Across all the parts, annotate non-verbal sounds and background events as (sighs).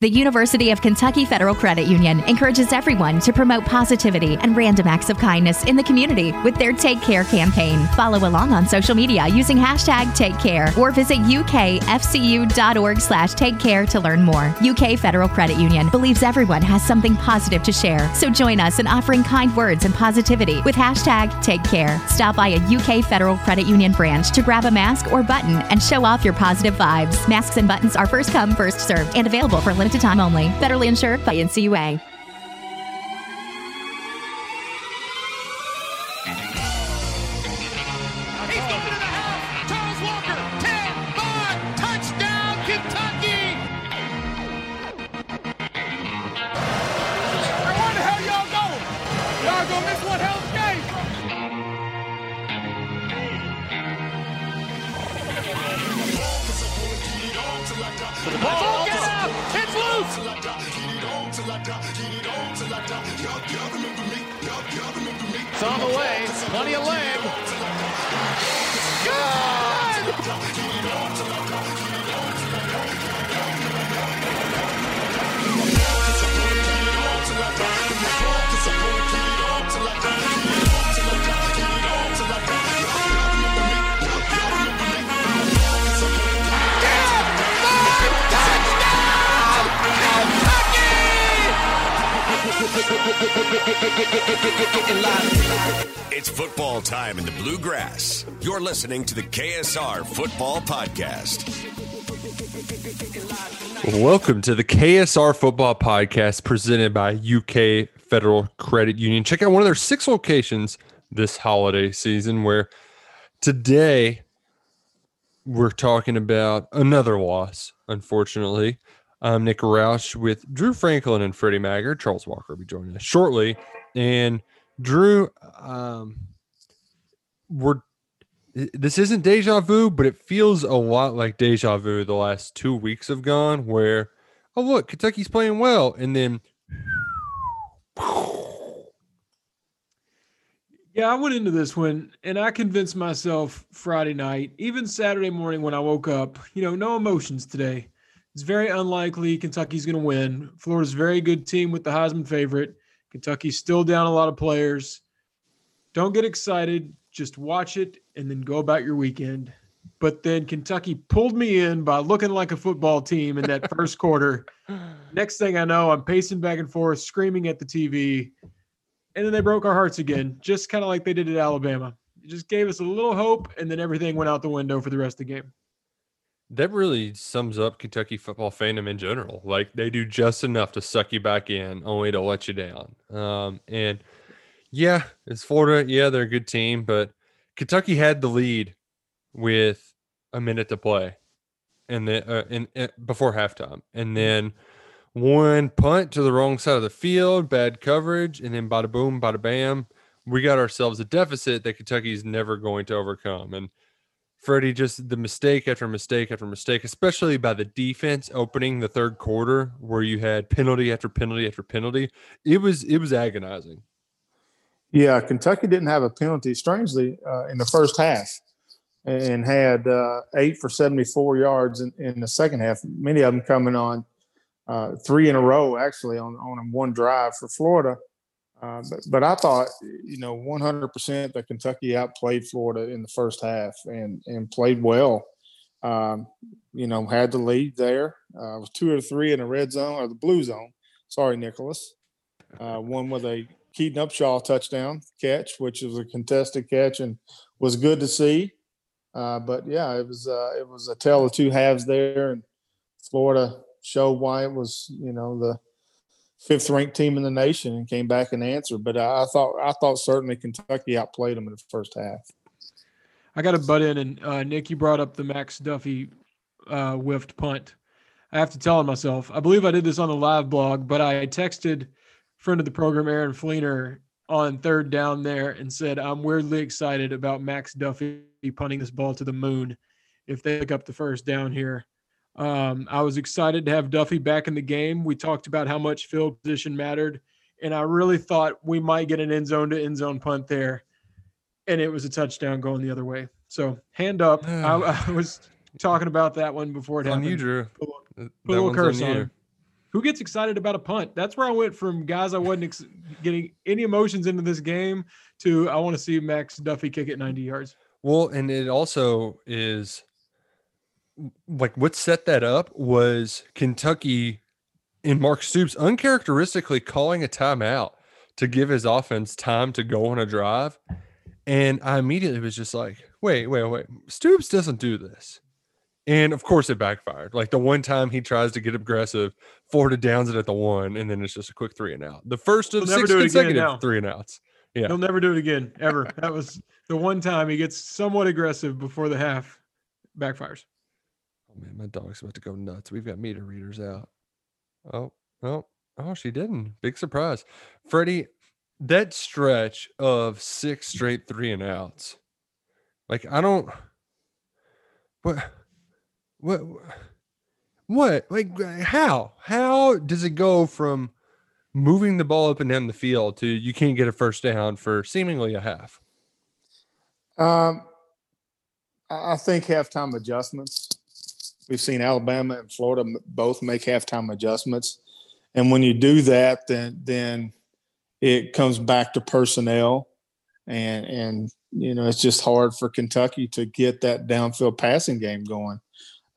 The University of Kentucky Federal Credit Union encourages everyone to promote positivity and random acts of kindness in the community with their Take Care campaign. Follow along on social media using hashtag Take Care or visit ukfcu.org slash take care to learn more. UK Federal Credit Union believes everyone has something positive to share, so join us in offering kind words and positivity with hashtag Take Care. Stop by a UK Federal Credit Union branch to grab a mask or button and show off your positive vibes. Masks and buttons are first come, first served and available for limited time only. Federally insured by NCUA. Listening to the KSR Football Podcast. Welcome to the KSR Football Podcast presented by UK Federal Credit Union. Check out one of their six locations this holiday season where today we're talking about another loss, unfortunately. I'm Nick Roush with Drew Franklin and Freddie Maggard. Charles Walker will be joining us shortly. And Drew, um, we're this isn't deja vu, but it feels a lot like deja vu the last two weeks have gone, where oh look, Kentucky's playing well, and then Yeah, I went into this one and I convinced myself Friday night, even Saturday morning when I woke up, you know, no emotions today. It's very unlikely Kentucky's going to win. Florida's a very good team with the Heisman favorite. Kentucky's still down a lot of players. Don't get excited. Just watch it and then go about your weekend. But then Kentucky pulled me in by looking like a football team in that first (laughs) quarter. Next thing I know, I'm pacing back and forth, screaming at the TV. And then they broke our hearts again, just kind of like they did at Alabama. It just gave us a little hope, and then everything went out the window for the rest of the game. that really sums up Kentucky football fandom in general. Like they do just enough to suck you back in, only to let you down. Um, and yeah, it's Florida. Yeah, they're a good team, but Kentucky had the lead with a minute to play, and then uh, in, uh, before halftime, and then one punt to the wrong side of the field, bad coverage, and then bada boom, bada bam, we got ourselves a deficit that Kentucky's never going to overcome. And Freddie, just the mistake after mistake after mistake, especially by the defense opening the third quarter, where you had penalty after penalty after penalty. It was it was agonizing. Yeah, Kentucky didn't have a penalty, strangely, uh, in the first half, and had uh, eight for 74 yards in, in the second half. Many of them coming on uh, three in a row, actually, on on one drive for Florida. Uh, but, but I thought, you know, 100% that Kentucky outplayed Florida in the first half and and played well. Um, you know, had the lead there. Uh, was two or three in the red zone or the blue zone. Sorry, Nicholas. Uh, one with a Keaton Upshaw touchdown catch, which was a contested catch and was good to see. Uh, but yeah, it was uh, it was a tale of two halves there, and Florida showed why it was you know the fifth ranked team in the nation and came back and answered. But I, I thought I thought certainly Kentucky outplayed them in the first half. I got to butt in, and uh, Nick, you brought up the Max Duffy uh, whiffed punt. I have to tell myself. I believe I did this on the live blog, but I texted friend of the program, Aaron Fleener, on third down there and said, I'm weirdly excited about Max Duffy punting this ball to the moon if they pick up the first down here. Um, I was excited to have Duffy back in the game. We talked about how much field position mattered, and I really thought we might get an end zone to end zone punt there, and it was a touchdown going the other way. So hand up. (sighs) I, I was talking about that one before it on happened. you, Drew. Put a That little curse on on. Who gets excited about a punt? That's where I went from guys I wasn't ex- getting any emotions into this game to I want to see Max Duffy kick it 90 yards. Well, and it also is like what set that up was Kentucky in Mark Stoops uncharacteristically calling a timeout to give his offense time to go on a drive. And I immediately was just like, wait, wait, wait. Stoops doesn't do this. And of course it backfired. Like the one time he tries to get aggressive, Florida downs it at the one, and then it's just a quick three and out. The first of He'll six do it again consecutive three and outs. Yeah. He'll never do it again, ever. that was the one time he gets somewhat aggressive before the half backfires. Oh man, my dog's about to go nuts. We've got meter readers out. Oh, oh, oh, she didn't. Big surprise. Freddie, that stretch of six straight three and outs. Like, I don't what what what like how? How does it go from moving the ball up and down the field to you can't get a first down for seemingly a half? Um, I think halftime adjustments. We've seen Alabama and Florida both make halftime adjustments, and when you do that, then then it comes back to personnel, and and you know it's just hard for Kentucky to get that downfield passing game going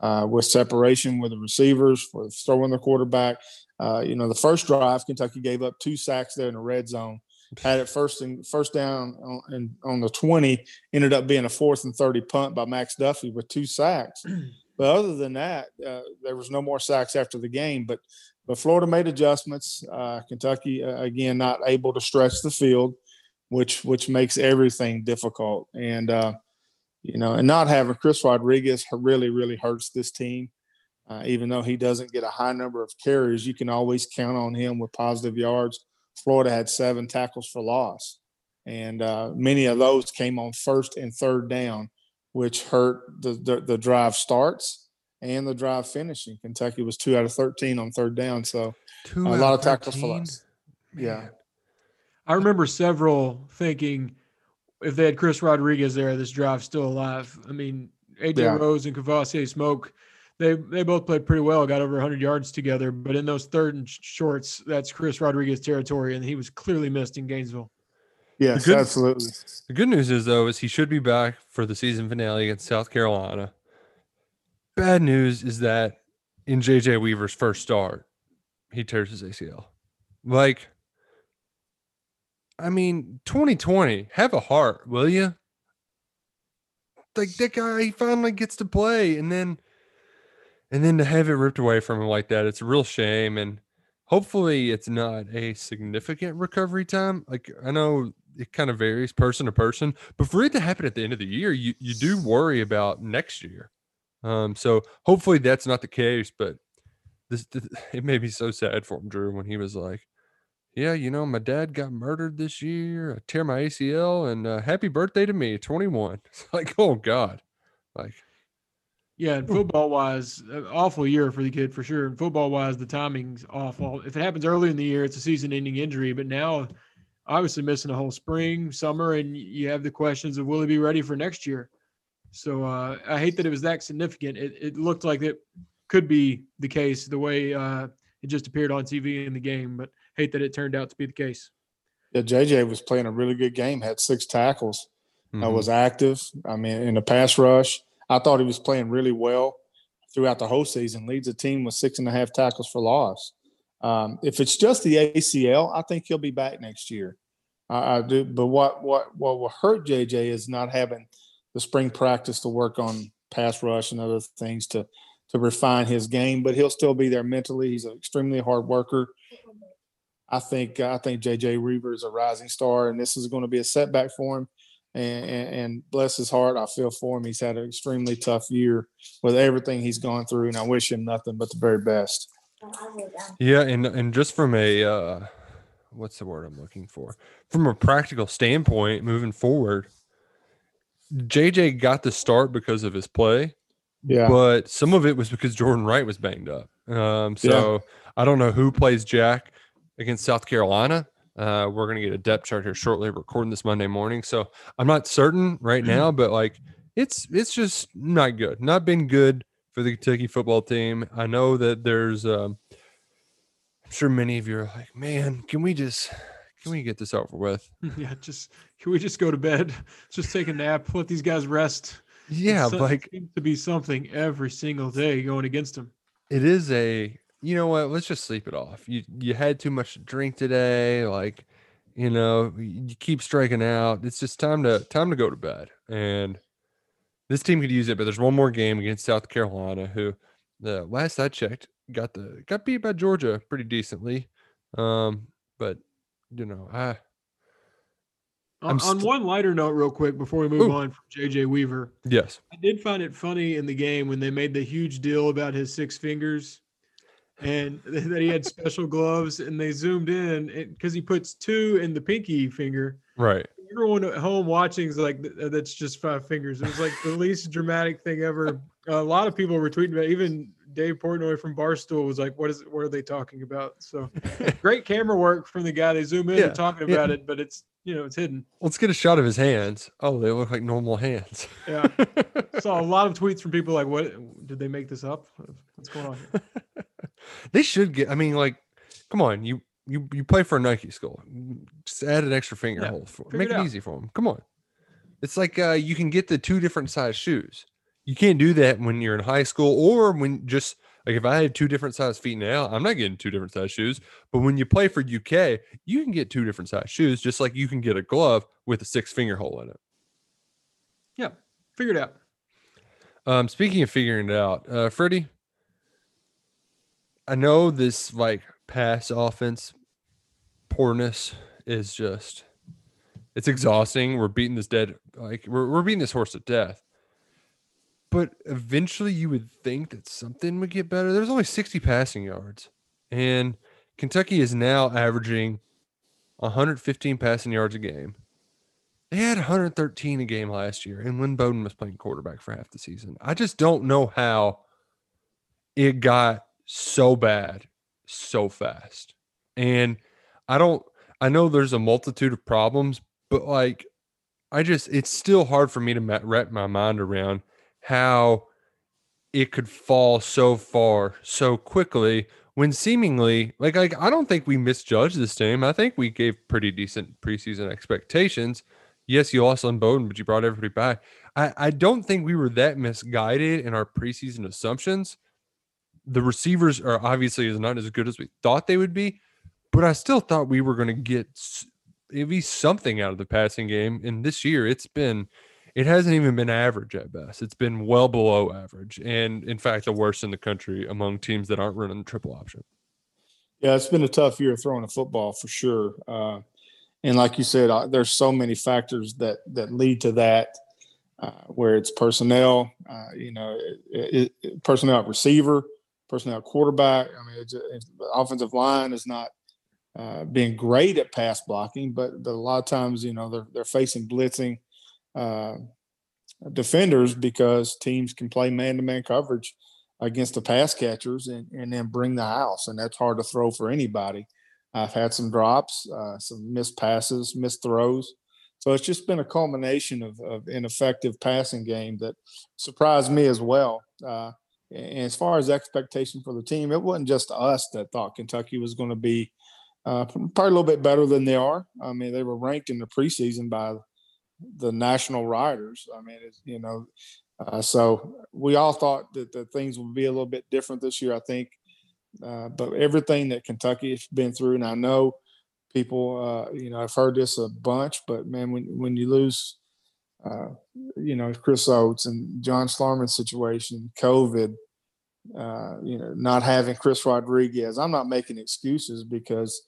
uh, with separation with the receivers for throwing the quarterback. Uh, you know, the first drive, Kentucky gave up two sacks there in the red zone. Had it first and first down on, and on the twenty, ended up being a fourth and 30 punt by Max Duffy with two sacks. (clears throat) But other than that, uh, there was no more sacks after the game. But but Florida made adjustments. Uh, Kentucky uh, again not able to stretch the field, which which makes everything difficult. And uh, you know, and not having Chris Rodriguez really really hurts this team. Uh, even though he doesn't get a high number of carries, you can always count on him with positive yards. Florida had seven tackles for loss, and uh, many of those came on first and third down, which hurt the, the the drive starts and the drive finishing. Kentucky was two out of thirteen on third down, so Two a lot of tackles for 13? loss. Yeah, I remember several thinking if they had Chris Rodriguez there, this drive's still alive. I mean, AJ Yeah. Rose and Kavosiey Smoke, they they both played pretty well, got over 100 yards together. But in those third and shorts, that's Chris Rodriguez territory, and he was clearly missed in Gainesville. yes, good- absolutely. The good news is though is he should be back for the season finale against South Carolina. Bad news is that in JJ Weaver's first start, he tears his ACL. Like, I mean, 2020, have a heart, will you? Like that guy, he finally gets to play, and then, and then to have it ripped away from him like that, it's a real shame. And hopefully, it's not a significant recovery time. Like I know it kind of varies person to person, but for it to happen at the end of the year, you you do worry about next year. Um, so hopefully that's not the case, but this, th- it made me so sad for him, Drew, when he was like, "Yeah, you know, my dad got murdered this year. I tear my ACL, and uh, happy birthday to me, 21." (laughs) It's like, oh God, like Yeah, and football wise, awful year for the kid for sure. And football wise, the timing's awful. If it happens early in the year, it's a season ending injury. But now, obviously, missing a whole spring, summer, and you have the questions of will he be ready for next year? So uh, I hate that it was that significant. It, it looked like it could be the case the way uh, it just appeared on TV in the game, but hate that it turned out to be the case. Yeah, JJ was playing a really good game. Had six tackles. uh, mhm. was active. I mean, in the pass rush, I thought he was playing really well throughout the whole season. Leads the team with six and a half tackles for loss. Um, if it's just the ACL, I think he'll be back next year. I, I do. But what what what will hurt JJ is not having the spring practice to work on pass rush and other things to to refine his game. But he'll still be there mentally. He's an extremely hard worker. I think I think JJ Weaver is a rising star, and this is going to be a setback for him. And, and, and bless his heart, I feel for him. He's had an extremely tough year with everything he's gone through, and I wish him nothing but the very best. Yeah, and and just from a uh, what's the word I'm looking for? From a practical standpoint, moving forward, JJ got the start because of his play. Yeah, but some of it was because Jordan Wright was banged up. Um, so I don't know who plays Jack against South Carolina. Uh, we're gonna get a depth chart here shortly. Recording this Monday morning, so I'm not certain right now, but like it's it's just not good. Not been good for the Kentucky football team. I know that there's um, I'm sure many of you are like, man, can we just can we get this over with? (laughs) yeah, just can we just go to bed? (laughs) Just take a nap. Let these guys rest. Yeah, like seems to be something every single day going against them. it is a you know what let's just sleep it off. You you had too much to drink today like you know you keep striking out. It's just time to time to go to bed. And this team could use it but there's one more game against south carolina who the last i checked got the got beat by georgia pretty decently. Um but you know i On, I'm on one lighter note, real quick, before we move Ooh. on from JJ Weaver, yes. I did find it funny in the game when they made the huge deal about his six fingers and (laughs) that he had special gloves and they zoomed in because he puts two in the pinky finger. right Everyone at home watching is like, that's just five fingers. It was like the least dramatic thing ever. A lot of people were tweeting about it. Even Dave Portnoy from Barstool was like, what is what are they talking about? So (laughs) great camera work from the guy. They zoom in Yeah, and talking yeah. about it, but it's, you know, it's hidden. let's get a shot of his hands oh they look like normal hands Yeah. (laughs) Saw a lot of tweets from people like, what did they make this up? What's going on? Here? (laughs) they should get. I mean, like, come on, you you you play for a Nike school. Just add an extra finger Yeah, hole for make it it, easy for them. Come on, it's like uh, you can get the two different size shoes. You can't do that when you're in high school or when just like if I had two different size feet now, I'm not getting two different size shoes. But when you play for UK, you can get two different size shoes, just like you can get a glove with a six finger hole in it. Yeah. Figure it out. Um, speaking of figuring it out, uh, Freddie, I know this like pass offense poorness is just it's exhausting. We're beating this dead like we're we're beating this horse to death. But eventually you would think that something would get better. There's only 60 passing yards. And Kentucky is now averaging 115 passing yards a game. They had 113 a game last year, and Lynn Bowden was playing quarterback for half the season. I just don't know how it got so bad so fast. And I don't, I know there's a multitude of problems, but like, I just, it's still hard for me to wrap my mind around how it could fall so far so quickly when seemingly like, like I don't think we misjudged this team. I think we gave pretty decent preseason expectations. Yes, you lost on Bowden, but you brought everybody back. I, I don't think we were that misguided in our preseason assumptions. The receivers are obviously is not as good as we thought they would be, but I still thought we were going to get at least something out of the passing game. And this year, it's been it hasn't even been average at best. It's been well below average, and in fact, the worst in the country among teams that aren't running the triple option. Yeah, it's been a tough year throwing a football for sure. Uh, and like you said, uh, there's so many factors that that lead to that, uh, where it's personnel, uh, you know, it, it, personnel receiver, personnel quarterback. I mean, it's, it's, the offensive line is not uh, being great at pass blocking, but, but a lot of times, you know, they're they're facing blitzing uh, defenders because teams can play man-to-man coverage against the pass catchers and, and then bring the house. And that's hard to throw for anybody. I've had some drops, uh, some missed passes, missed throws. So it's just been a culmination of, of ineffective passing game that surprised me as well. Uh, and as far as expectation for the team, it wasn't just us that thought Kentucky was going to be uh, probably a little bit better than they are. I mean, they were ranked in the preseason by the national riders. I mean, you know, uh, so we all thought that, that things would be a little bit different this year, I think. Uh, but everything that Kentucky has been through, and I know people, uh, you know, I've heard this a bunch, but man, when, when you lose, uh, you know, Chris Oats and John Schlarman's situation, COVID, uh, you know, not having Chris Rodriguez, I'm not making excuses because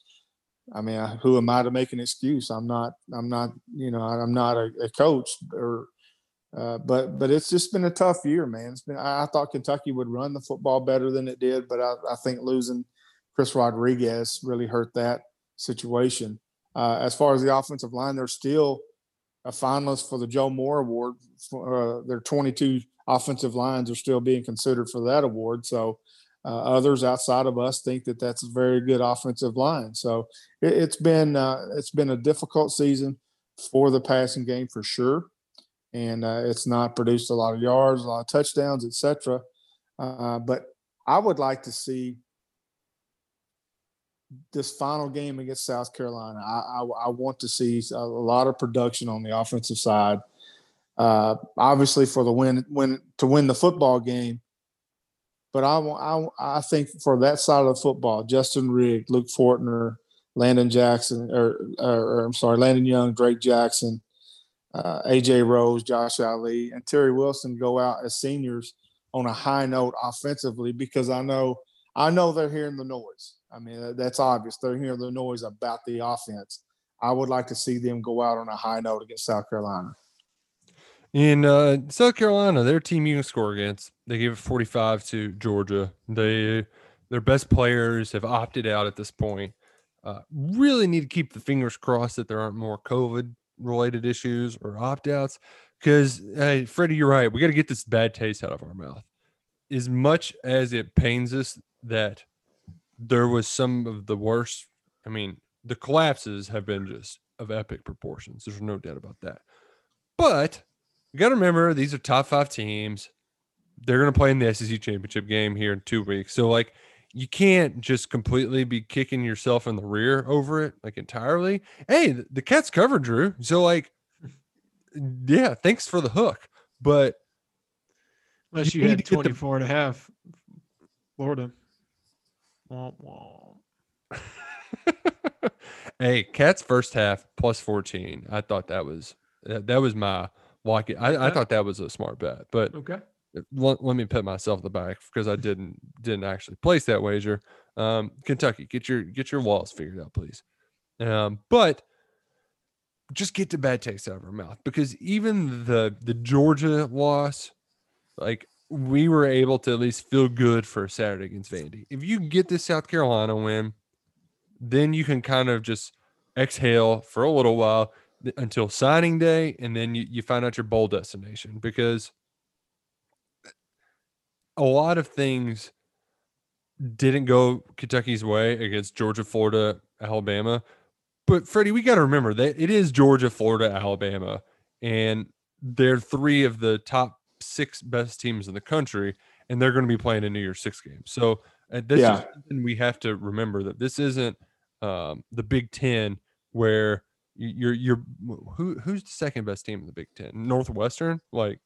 I mean, who am I to make an excuse? I'm not, I'm not, you know, I'm not a, a coach or, uh, but, but it's just been a tough year, man. It's been, I, I thought Kentucky would run the football better than it did, but I, I think losing Chris Rodriguez really hurt that situation. Uh, as far as the offensive line, they're still a finalist for the Joe Moore Award. For, uh, their 22 offensive lines are still being considered for that award. So, uh, others outside of us think that that's a very good offensive line. So it, it's been uh, it's been a difficult season for the passing game for sure, and uh, it's not produced a lot of yards, a lot of touchdowns, etc. Uh, but I would like to see this final game against South Carolina. I, I, I want to see a, lot of production on the offensive side. Uh, obviously, for the win, win to win the football game. But I, I, I think for that side of the football, Justin Rigg, Luke Fortner, Landon Jackson, or, or, or I'm sorry, Landon Young, Drake Jackson, uh, AJ Rose, Josh Ali, and Terry Wilson go out as seniors on a high note offensively because I know I know they're hearing the noise. I mean that's obvious. They're hearing the noise about the offense. I would like to see them go out on a high note against South Carolina. In uh, South Carolina, their team you can score against. They gave it 45 to Georgia. They their best players have opted out at this point. Uh, really need to keep the fingers crossed that there aren't more COVID related issues or opt outs. Because, hey, Freddie, you're right. We got to get this bad taste out of our mouth. As much as it pains us that there was some of the worst, I mean, the collapses have been just of epic proportions. There's no doubt about that. But you got to remember, these are top five teams. They're going to play in the SEC championship game here in two weeks. So, like, you can't just completely be kicking yourself in the rear over it, like entirely. Hey, the, Cats covered, Drew. So, like, yeah, thanks for the hook. But unless you, you had 24 the... and a half, Florida. (laughs) Hey, Cats first half plus 14. I thought that was that, that was my walk. I, I thought that was a smart bet, but okay let, let me put myself in the back because I didn't didn't actually place that wager. Um, Kentucky, get your get your walls figured out, please. Um, but just get the bad taste out of our mouth because even the the Georgia loss, like we were able to at least feel good for Saturday against Vandy. If you get this South Carolina win, then you can kind of just exhale for a little while until signing day, and then you, you find out your bowl destination because a lot of things didn't go Kentucky's way against Georgia, Florida, Alabama. But Freddie, we got to remember that it is Georgia, Florida, Alabama, and they're three of the top six best teams in the country, and they're going to be playing a New Year's Six game. So uh, this yeah. is we have to remember that this isn't um, the Big Ten where you're you're who who's the second best team in the Big Ten? Northwestern, like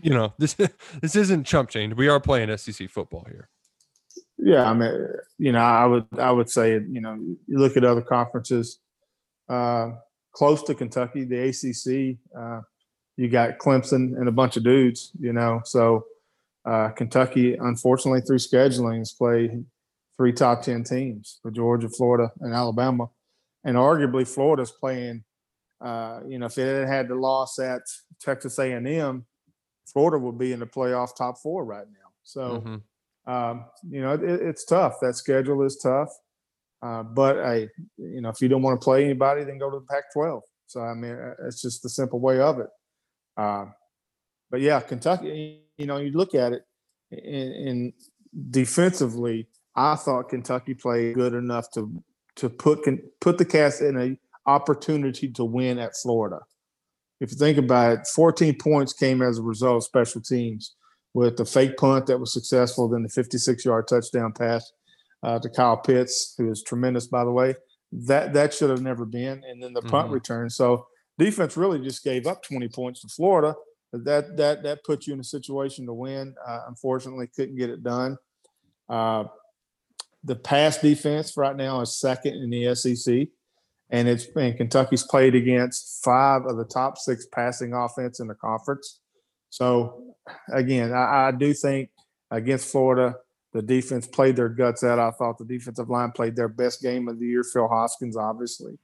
you know this (laughs) this isn't chump change. We are playing SEC football here. Yeah, I mean, you know, I would I would say, you know, you look at other conferences uh, close to Kentucky, the ACC. Uh, you got Clemson and a bunch of dudes, you know. So uh, Kentucky, unfortunately, through scheduling, has played three top ten teams for Georgia, Florida, and Alabama, and arguably Florida's playing. Uh, you know, if it had had the loss at Texas A&M, Florida would be in the playoff top four right now. So, mm-hmm. um, you know, it, it's tough. That schedule is tough. Uh, but I, you know, if you don't want to play anybody, then go to the Pac-12. So I mean, uh, it's just the simple way of it. Uh, but yeah, Kentucky. You know, you look at it, and, defensively, I thought Kentucky played good enough to to put put the Cats in a opportunity to win at Florida if you think about it, 14 points came as a result of special teams with the fake punt that was successful, then the 56 yard touchdown pass uh, to Kyle Pitts, who is tremendous, by the way. That that should have never been, and then the punt mm-hmm. return. So defense really just gave up 20 points to Florida. That that that puts you in a situation to win. Uh, unfortunately, couldn't get it done. Uh, the pass defense right now is second in the SEC and it's and Kentucky's played against five of the top six passing offense in the conference. So again, I, I, do think against Florida, the defense played their guts out. I thought the defensive line played their best game of the year. Phil Hoskins, obviously.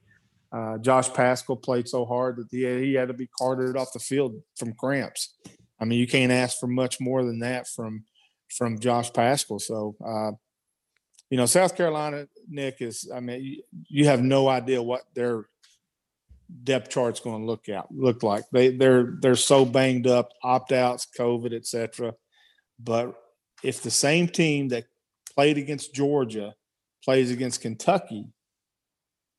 Uh, Josh Paschal played so hard that he had, he had to be carted off the field from cramps. I mean, you can't ask for much more than that from from Josh Paschal. So uh, you know, South Carolina, Nick is. I mean, you, you have no idea what their depth chart's going to look out look like. They they're they're so banged up, opt outs, COVID, etc. But if the same team that played against Georgia plays against Kentucky,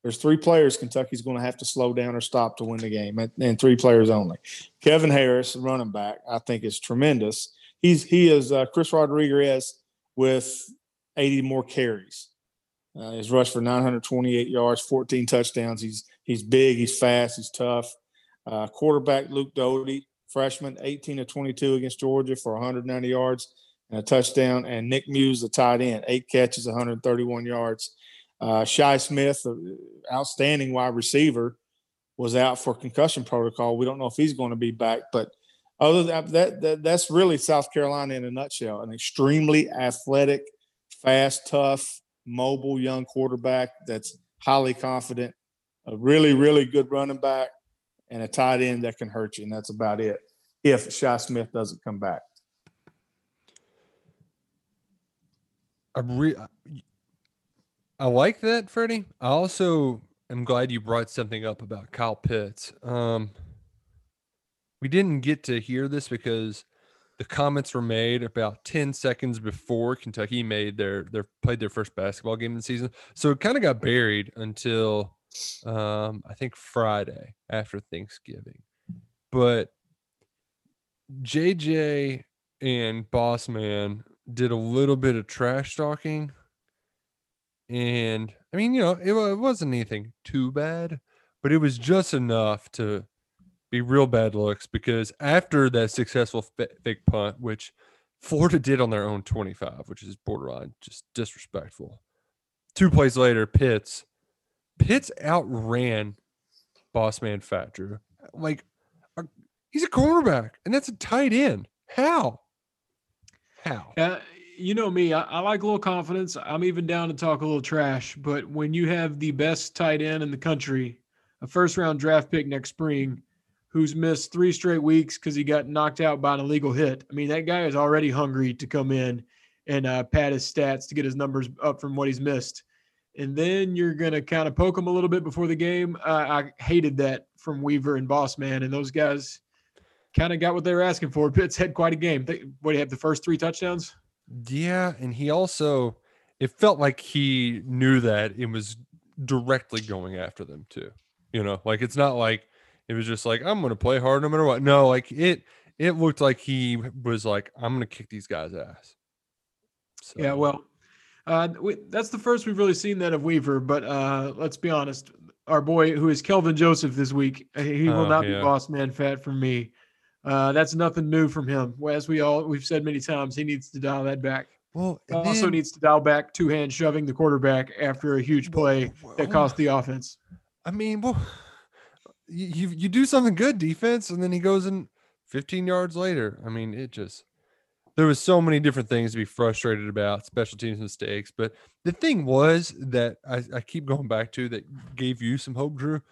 there's three players Kentucky's going to have to slow down or stop to win the game, and, three players only. Kevin Harris, running back, I think is tremendous. He's he is uh, Chris Rodriguez with 80 more carries. Uh, he's rushed for 928 yards, 14 touchdowns. He's he's big, he's fast, he's tough. Uh, quarterback Luke Doty, freshman, 18 to 22 against Georgia for 190 yards and a touchdown. And Nick Muse, the tight end, eight catches, 131 yards. Uh, Shi Smith, outstanding wide receiver, was out for concussion protocol. We don't know if he's going to be back, but other than that, that that's really South Carolina in a nutshell. An extremely athletic, fast, tough, mobile young quarterback that's highly confident, a really, really good running back, and a tight end that can hurt you. And that's about it if Shi Smith doesn't come back. I re- I like that, Freddie. I also am glad you brought something up about Kyle Pitts. Um, we didn't get to hear this because the comments were made about 10 seconds before Kentucky made their their played their first basketball game of the season. So it kind of got buried until um, I think Friday after Thanksgiving. But JJ and Boss Man did a little bit of trash talking. And I mean, you know, it, it wasn't anything too bad, but it was just enough to be real bad looks because after that successful fake punt, which Florida did on their own 25, which is borderline just disrespectful. Two plays later, Pitts Pitts outran boss man Fat Drew. Like, he's a cornerback and that's a tight end. How? How? Uh, you know me, I, I, like a little confidence. I'm even down to talk a little trash. But when you have the best tight end in the country, a first round draft pick next spring, who's missed three straight weeks because he got knocked out by an illegal hit, I mean, that guy is already hungry to come in and uh, pad his stats to get his numbers up from what he's missed. And then you're going to kind of poke him a little bit before the game. Uh, I hated that from Weaver and Boss Man. And those guys kind of got what they were asking for. (laughs) Pitts had quite a game. They, what do you have? The first three touchdowns? Yeah, and he also it felt like he knew that it was directly going after them too. You know, like it's not like it was just like I'm going to play hard no matter what. No, like it it looked like he was like I'm going to kick these guys' ass. So. Yeah, well, uh, we, that's the first we've really seen that of Weaver. But uh, let's be honest, our boy who is Kelvin Joseph this week, he will oh, not yeah. be boss man fat for me. Uh, that's nothing new from him. As we all we've said many times, he needs to dial that back. Well, also then, needs to dial back two hand shoving the quarterback after a huge play well, that cost the offense. I mean, well, you you do something good defense, and then he goes in 15 yards later. I mean, it just there was so many different things to be frustrated about, special teams mistakes. But the thing was that I, I keep going back to that gave you some hope, Drew,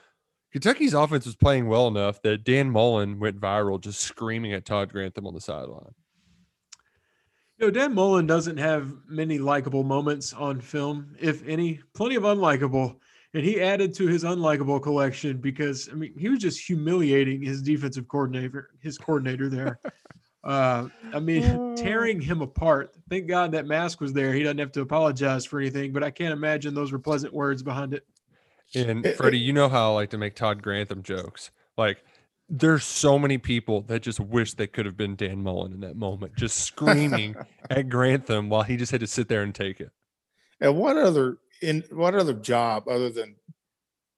Kentucky's offense was playing well enough that Dan Mullen went viral just screaming at Todd Grantham on the sideline. You know, Dan Mullen doesn't have many likable moments on film, if any, plenty of unlikable. And he added to his unlikable collection because I mean he was just humiliating his defensive coordinator, his coordinator there. (laughs) uh, I mean, tearing him apart. Thank God that mask was there. He doesn't have to apologize for anything, but I can't imagine those were pleasant words behind it. And Freddie, you know how I like to make Todd Grantham jokes. Like, there's so many people that just wish they could have been Dan Mullen in that moment, just screaming (laughs) at Grantham while he just had to sit there and take it. And one other in what other job other than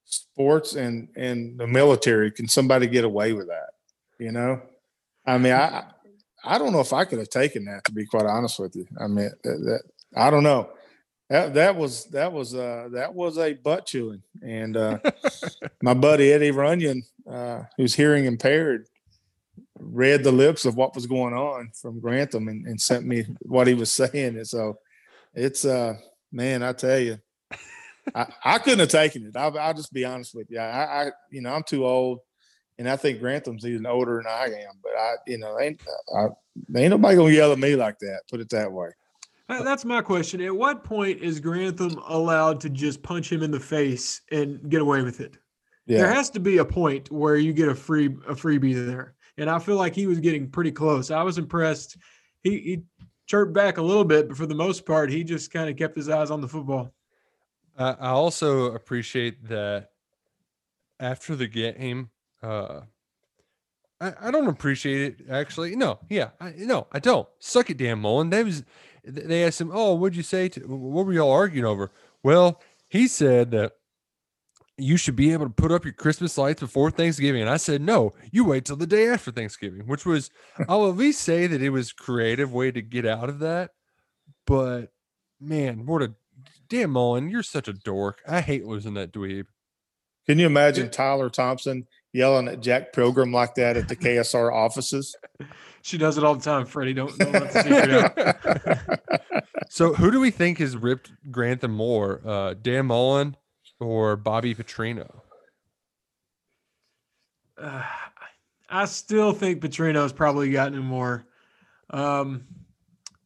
sports and and the military can somebody get away with that? You know, I mean, I I don't know if I could have taken that to be quite honest with you. I mean, that, that I don't know that that was that was uh that was a butt chewing and uh (laughs) my buddy eddie runyon uh who's hearing impaired read the lips of what was going on from grantham and, and sent me what he was (laughs) saying and so it's uh man i tell you I, I couldn't have taken it I'll, I'll just be honest with you I, I you know i'm too old and i think grantham's even older than i am but i you know ain't I, ain't nobody gonna yell at me like that put it that way that's my question. At what point is Grantham allowed to just punch him in the face and get away with it? Yeah. There has to be a point where you get a free a freebie there. And I feel like he was getting pretty close. I was impressed. He, he chirped back a little bit, but for the most part, he just kind of kept his eyes on the football. Uh, I also appreciate that after the game, uh, I, I don't appreciate it actually. No, yeah, I, no, I don't. Suck it, Dan Mullen. That was they asked him, "Oh, what'd you say? To, what were y'all arguing over?" Well, he said that you should be able to put up your Christmas lights before Thanksgiving. And I said, no, you wait till the day after Thanksgiving, which was, (laughs) I'll at least say that it was creative way to get out of that. But man, what a damn Mullen, you're such a dork. I hate losing that dweeb. Can you imagine Tyler Thompson yelling at Jack Pilgrim like that at the KSR offices? (laughs) She does it all the time, Freddie. Don't, don't let the secret out. (laughs) So who do we think has ripped Grantham more, uh, Dan Mullen or Bobby Petrino? Uh, (sighs) I still think Petrino's probably gotten him more. Um,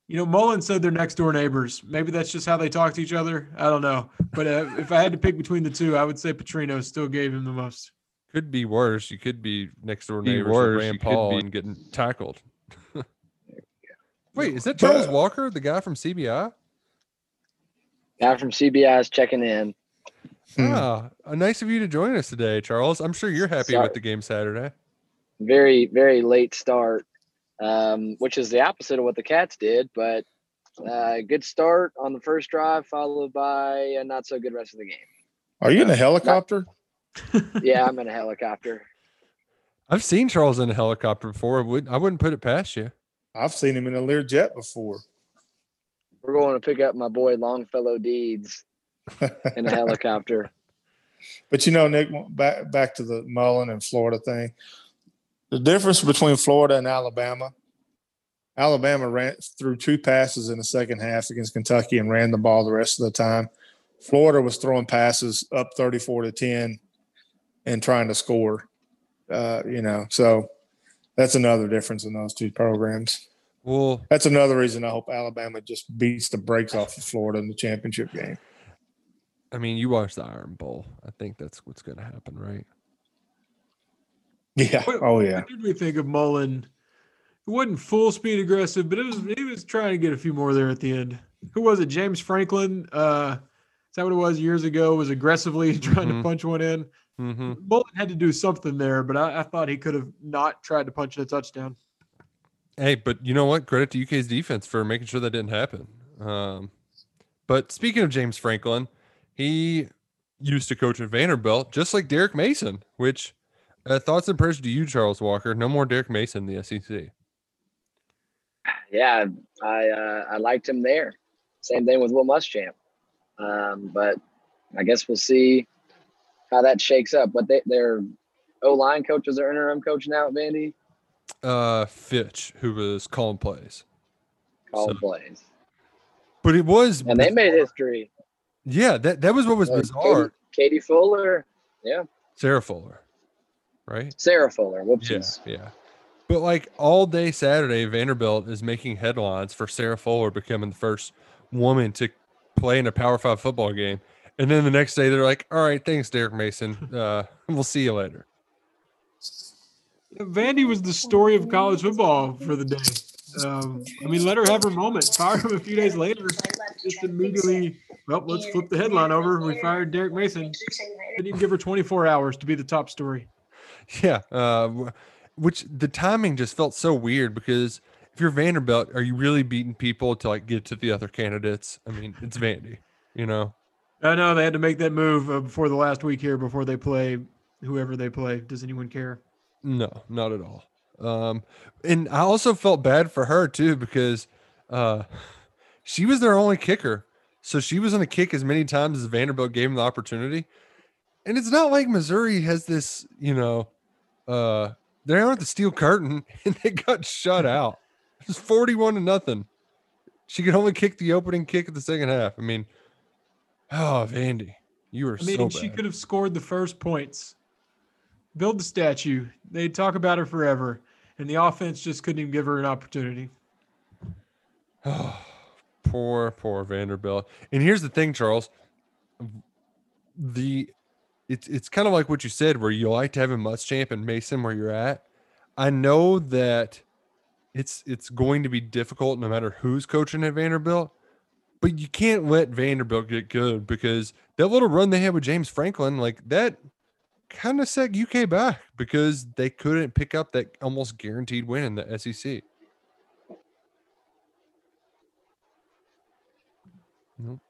you know, Mullen said they're next door neighbors. Maybe that's just how they talk to each other. I don't know. But uh, (laughs) if I had to pick between the two, I would say Petrino still gave him the most. Could be worse. You could be next door Be neighbors worse, with you Rand could Paul be- and getting tackled. (laughs) Wait, is that Charles Walker, the guy from CBI? Guy from CBI is checking in. Ah, uh, nice of you to join us today, Charles. I'm sure you're happy Sorry. with the game Saturday. Very, very late start, um, which is the opposite of what the Cats did. But uh, good start on the first drive, followed by a not so good rest of the game. Are you in a helicopter? (laughs) Yeah, I'm in a helicopter. I've seen Charles in a helicopter before. I would I wouldn't put it past you. I've seen him in a Learjet before. We're going to pick up my boy Longfellow Deeds in a (laughs) helicopter. But you know, Nick, back back to the Mullen and Florida thing. The difference between Florida and Alabama, Alabama ran through two passes in the second half against Kentucky and ran the ball the rest of the time. Florida was throwing passes up 34 to 10 and trying to score. Uh, you know, so that's another difference in those two programs. Well, That's another reason I hope Alabama just beats the brakes off of Florida in the championship game. I mean, you watch the Iron Bowl. I think that's what's going to happen, right? Yeah. What- Oh yeah. What did we think of Mullen? It wasn't full speed aggressive, but it was he was trying to get a few more there at the end. Who was it? James Franklin. Uh, is that what it was years ago? Was aggressively (laughs) trying Mhm. to punch one in. Mm-hmm. Mullen had to do something there, but I, I thought he could have not tried to punch in a touchdown. Hey, but you know what? Credit to UK's defense for making sure that didn't happen. Um, but speaking of James Franklin, he used to coach at Vanderbilt, just like Derek Mason. Which uh, thoughts and prayers to you, Charles Walker. No more Derek Mason in the SEC. Yeah, I uh, I liked him there. Same thing with Will Muschamp. Um, but I guess we'll see how that shakes up. But they, their O line coach is their interim coach now at Vandy. Uh, Fitch, who was calling plays, Calling So- plays, but it was and they made history. Yeah, that that was what was Uh, bizarre. Katie, Katie Fuller, Yeah. Sarah Fuller, right? Sarah Fuller. Yeah, Whoopsies. yeah. But like all day Saturday, Vanderbilt is making headlines for Sarah Fuller becoming the first woman to play in a Power Five football game. And then the next day, they're like, "All right, thanks, Derek Mason. (laughs) Uh, we'll see you later." Vandy was the story of college football for the day. Um, I mean, let her have her moment. Fire him a few days later. Just immediately, well, let's flip the headline over. We fired Derek Mason. Didn't even give her 24 hours to be the top story. (laughs) Yeah, uh, which the timing just felt so weird because if you're Vanderbilt, are you really beating people to like get to the other candidates? I mean, it's Vandy, you know. I know they had to make that move uh, before the last week here before they play whoever they play. Does anyone care? No, not at all. Um, and I also felt bad for her too because uh, she was their only kicker, so she was going to kick as many times as Vanderbilt gave him the opportunity. And it's not like Missouri has this, you know, uh, they're on the steel curtain (laughs) and they got shut out. It's forty-one to nothing. She could only kick the opening kick of the second half. I mean, oh, Vandy, you were I mean, so she could have scored the first points. Build the statue. They'd talk about her forever, and the offense just couldn't even give her an opportunity. Oh, (sighs) poor, poor Vanderbilt. And here's the thing, Charles. The it's it's kind of like what you said, where you like to have a Muschamp and Mason where you're at. I know that it's it's going to be difficult no matter who's coaching at Vanderbilt, but you can't let Vanderbilt get good because that little run they had with James Franklin, like that kind of set UK back because they couldn't pick up that almost guaranteed win in the SEC. Nope.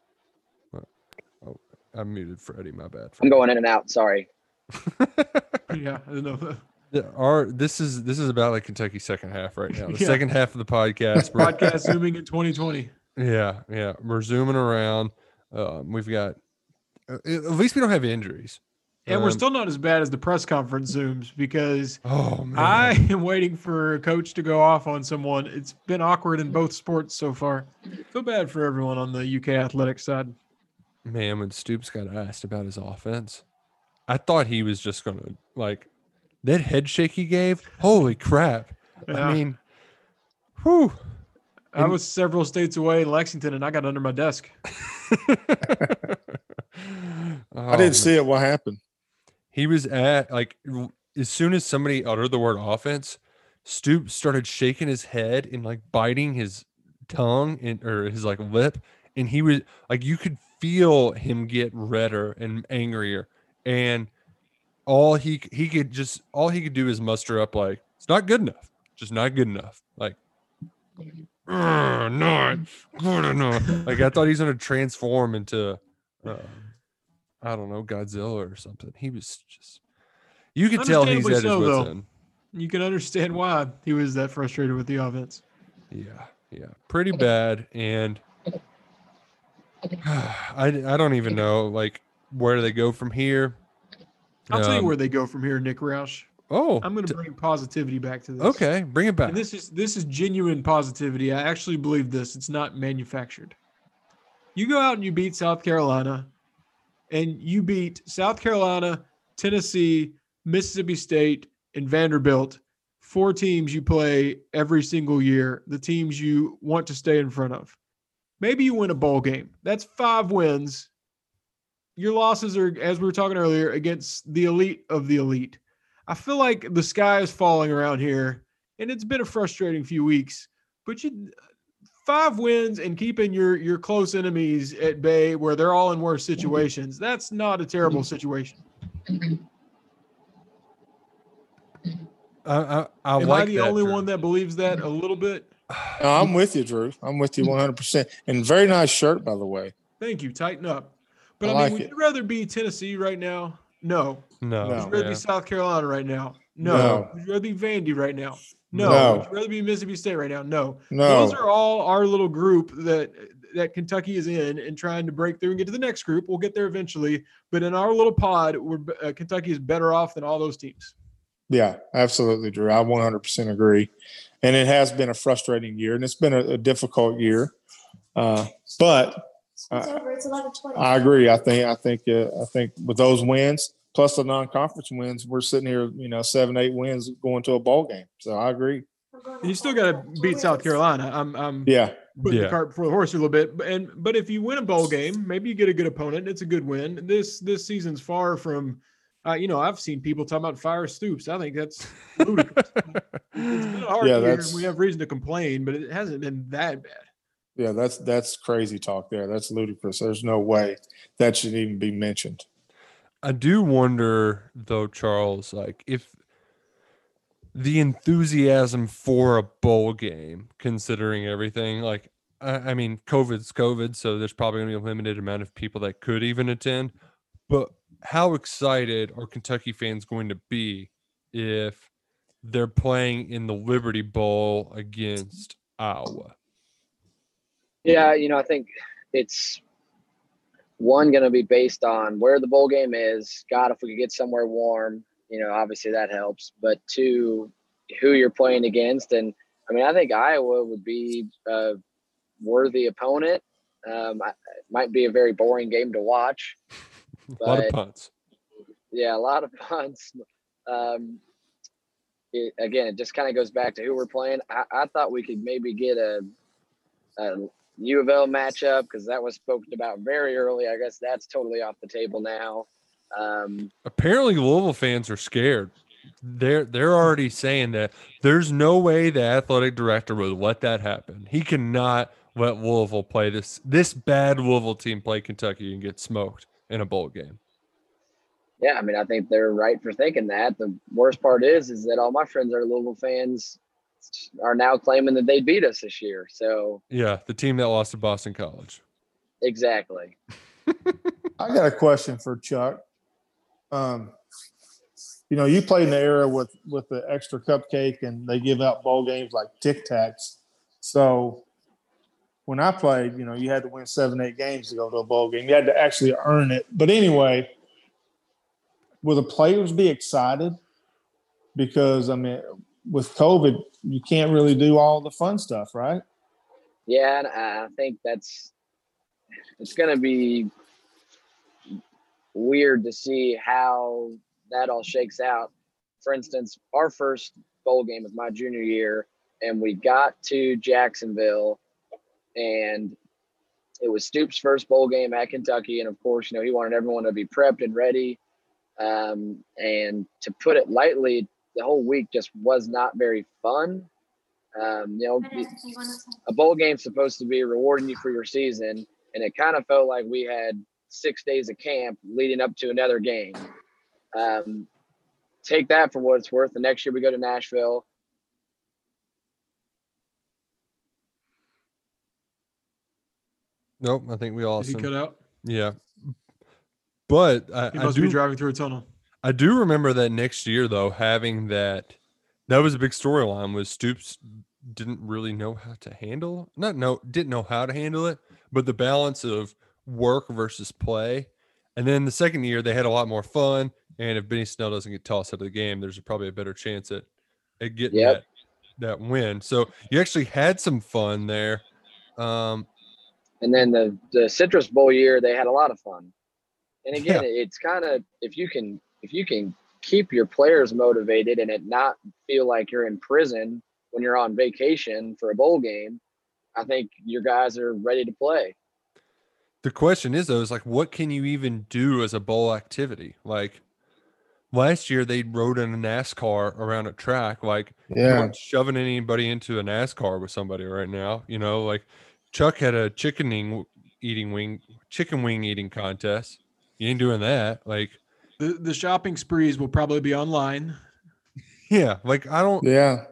I muted Freddie. My bad. I'm going in and out. Sorry. (laughs) yeah, I don't know. The- Our this is this is about like Kentucky second half right now. (laughs) The Yeah. second half of the podcast. we're- Podcast zooming in 2020. Yeah, yeah. We're zooming around. Um, we've got uh, at least we don't have injuries. And we're Um, still not as bad as the press conference zooms because Oh man. I am waiting for a coach to go off on someone. It's been awkward in both sports so far. Feel bad for everyone on the UK athletics side. Man, when Stoops got asked about his offense, I thought he was just gonna like that head shake he gave. Holy crap! Yeah. I mean, whew. I was several states away in Lexington and I got under my desk. (laughs) I didn't oh, see it. What happened? He was at like as soon as somebody uttered the word offense, Stoops started shaking his head and like biting his tongue and or his like lip, and he was like you could feel him get redder and angrier, and all he he could just all he could do is muster up like it's not good enough, just not good enough, like. Not good enough. Like I thought he's gonna transform into, uh, I don't know, Godzilla or something. He was just, you could tell he's at his wits end. You can understand why he was that frustrated with the offense. Yeah, yeah, pretty bad. And (sighs) I, I don't even know like where do they go from here. I'll tell you Um, where they go from here, Nick Roush. Oh, I'm going to bring positivity back to this. okay, bring it back. And this is this is genuine positivity. I actually believe this. It's not manufactured. You go out and you beat South Carolina, and you beat South Carolina, Tennessee, Mississippi State, and Vanderbilt. Four teams you play every single year. The teams you want to stay in front of. Maybe you win a bowl game. That's five wins. Your losses are, as we were talking earlier, against the elite of the elite. I feel like the sky is falling around here, and it's been a frustrating few weeks. But you, five wins and keeping your your close enemies at bay, where they're all in worse situations, that's not a terrible situation. I, I, I Am like I the only one that believes that a little bit? No, I'm with you, Drew. I'm with you 100%. And very nice shirt, by the way. Thank you. Tighten up. But I I, mean, like would it. you rather be Tennessee right now? No. No, No. Would you rather yeah. be South Carolina right now? No. No. Would you rather be Vandy right now? No. No. Would you rather be Mississippi State right now? No. No. Those are all our little group that that Kentucky is in and trying to break through and get to the next group. We'll get there eventually, but in our little pod, we're uh, Kentucky is better off than all those teams. Yeah, absolutely, Drew. I 100% agree. And it has been a frustrating year, and it's been a, a difficult year. Uh, but It's over. It's eleven twenty. I agree. I think I think uh, I think with those wins plus the non-conference wins, we're sitting here, you know, seven, eight wins going to a ball game. So I agree. And you still got to beat South Carolina. I'm I'm Yeah, putting Yeah. the cart before the horse a little bit. But- And but if you win a bowl game, maybe you get a good opponent. It's a good win. This this season's far from. Uh, you know, I've seen people talking about fire Stoops. I think that's (laughs) ludicrous. it's been a hard Yeah, year. that's- and We have reason to complain, but it hasn't been that bad. yeah, that's that's crazy talk there. That's ludicrous. There's no way that should even be mentioned. I do wonder though, Charles, like if the enthusiasm for a bowl game, considering everything, like I, I mean, COVID's COVID, so there's probably gonna be a limited amount of people that could even attend. But how excited are Kentucky fans going to be if they're playing in the Liberty Bowl against Iowa? Yeah, you know, I think it's one going to be based on where the bowl game is. God, if we could get somewhere warm, you know, obviously that helps. But two, who you're playing against, and I mean, I think Iowa would be a worthy opponent. Um, it might be a very boring game to watch. (laughs) a lot of punts. Yeah, a lot of (laughs) punts. Um, it, again, it just kind of goes back to who we're playing. I, I thought we could maybe get a, a U of L matchup because that was spoken about very early. I guess that's totally off the table now. Um, apparently Louisville fans are scared. They're they're already saying that there's no way the athletic director would let that happen. He cannot let Louisville play this this bad Louisville team play Kentucky and get smoked in a bowl game. yeah, I mean, I think they're right for thinking that. The worst part is, is that all my friends are Louisville fans are now claiming that they beat us this year. So Yeah, the team that lost to Boston College. exactly. (laughs) I got a question for Chuck. Um, you know, you played in the era with with the extra cupcake, and they give out bowl games like Tic Tacs. So when I played, you know, you had to win seven, eight games to go to a bowl game. You had to actually earn it. But anyway, will the players be excited? Because I mean, with COVID, you can't really do all the fun stuff, right? Yeah, I think that's it's going to be weird to see how that all shakes out. For instance, our first bowl game was my junior year, and we got to Jacksonville, and it was Stoops' first bowl game at Kentucky, and of course, you know he wanted everyone to be prepped and ready. Um, and to put it lightly, the whole week just was not very fun. Um, you know, a bowl game's supposed to be rewarding you for your season, and it kind of felt like we had six days of camp leading up to another game. Um, take that for what it's worth. The next year we go to Nashville. Nope, I think we Did lost he cut out? Yeah, but I, He I must do be driving through a tunnel. I do remember that next year though having that that was a big storyline was Stoops didn't really know how to handle not no didn't know how to handle it, but the balance of work versus play. And then the second year they had a lot more fun. And if Benny Snell doesn't get tossed out of the game, there's probably a better chance at, at getting Yep. that that win. So you actually had some fun there. Um, And then the the Citrus Bowl year, they had a lot of fun. And again, Yeah. it's kind of if you can if you can keep your players motivated and it not feel like you're in prison when you're on vacation for a bowl game, I think your guys are ready to play. the question is though, is like what can you even do as a bowl activity? Like last year they rode in a NASCAR around a track. Like you Yeah. aren't shoving anybody into a NASCAR with somebody right now. You know, like Chuck had a chickening eating wing, chicken wing eating contest. You ain't doing that. Like, The the shopping sprees will probably be online. (laughs) yeah, like I don't. Yeah.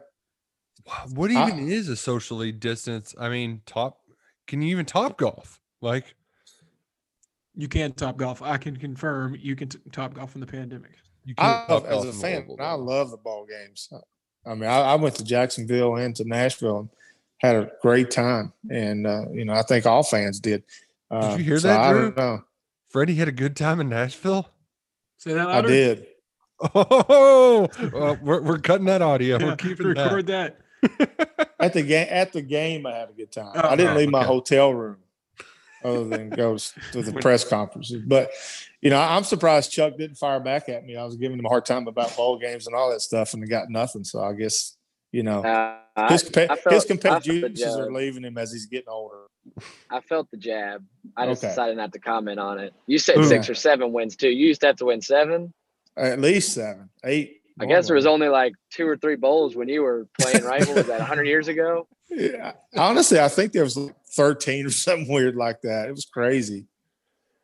What I- even is a socially distance? I mean, top. Can you even top golf? Like, You can top golf. I can confirm you can t- top golf in the pandemic. you I can't love, top as golf a fan, I love the ball games. I mean, I, I went to Jacksonville and to Nashville and had a great time, and uh, you know, I think all fans did. Uh, you hear so that, I Drew? don't know. Freddie had a good time in Nashville. Say that I did. (laughs) Oh, well, we're, we're cutting that audio. Yeah, we're keeping (laughs) record that. (laughs) At the game, at the game, I had a good time. Oh, I didn't oh, leave my hotel room other than go to the press conferences. But you know, I'm surprised Chuck didn't fire back at me. I was giving him a hard time about bowl games and all that stuff, and he got nothing. So I guess you know Uh, his I, I felt- I competitive felt the juices are leaving him as he's getting older. I felt the jab. I just Okay. decided not to comment on it. You said six or seven wins too. You used to have to win seven. At least seven, eight. I guess there was only like two or three bowls when you were playing rifle. was that 100 years ago? Yeah, honestly, I think there was like 13 or (laughs) something weird like that. It was crazy.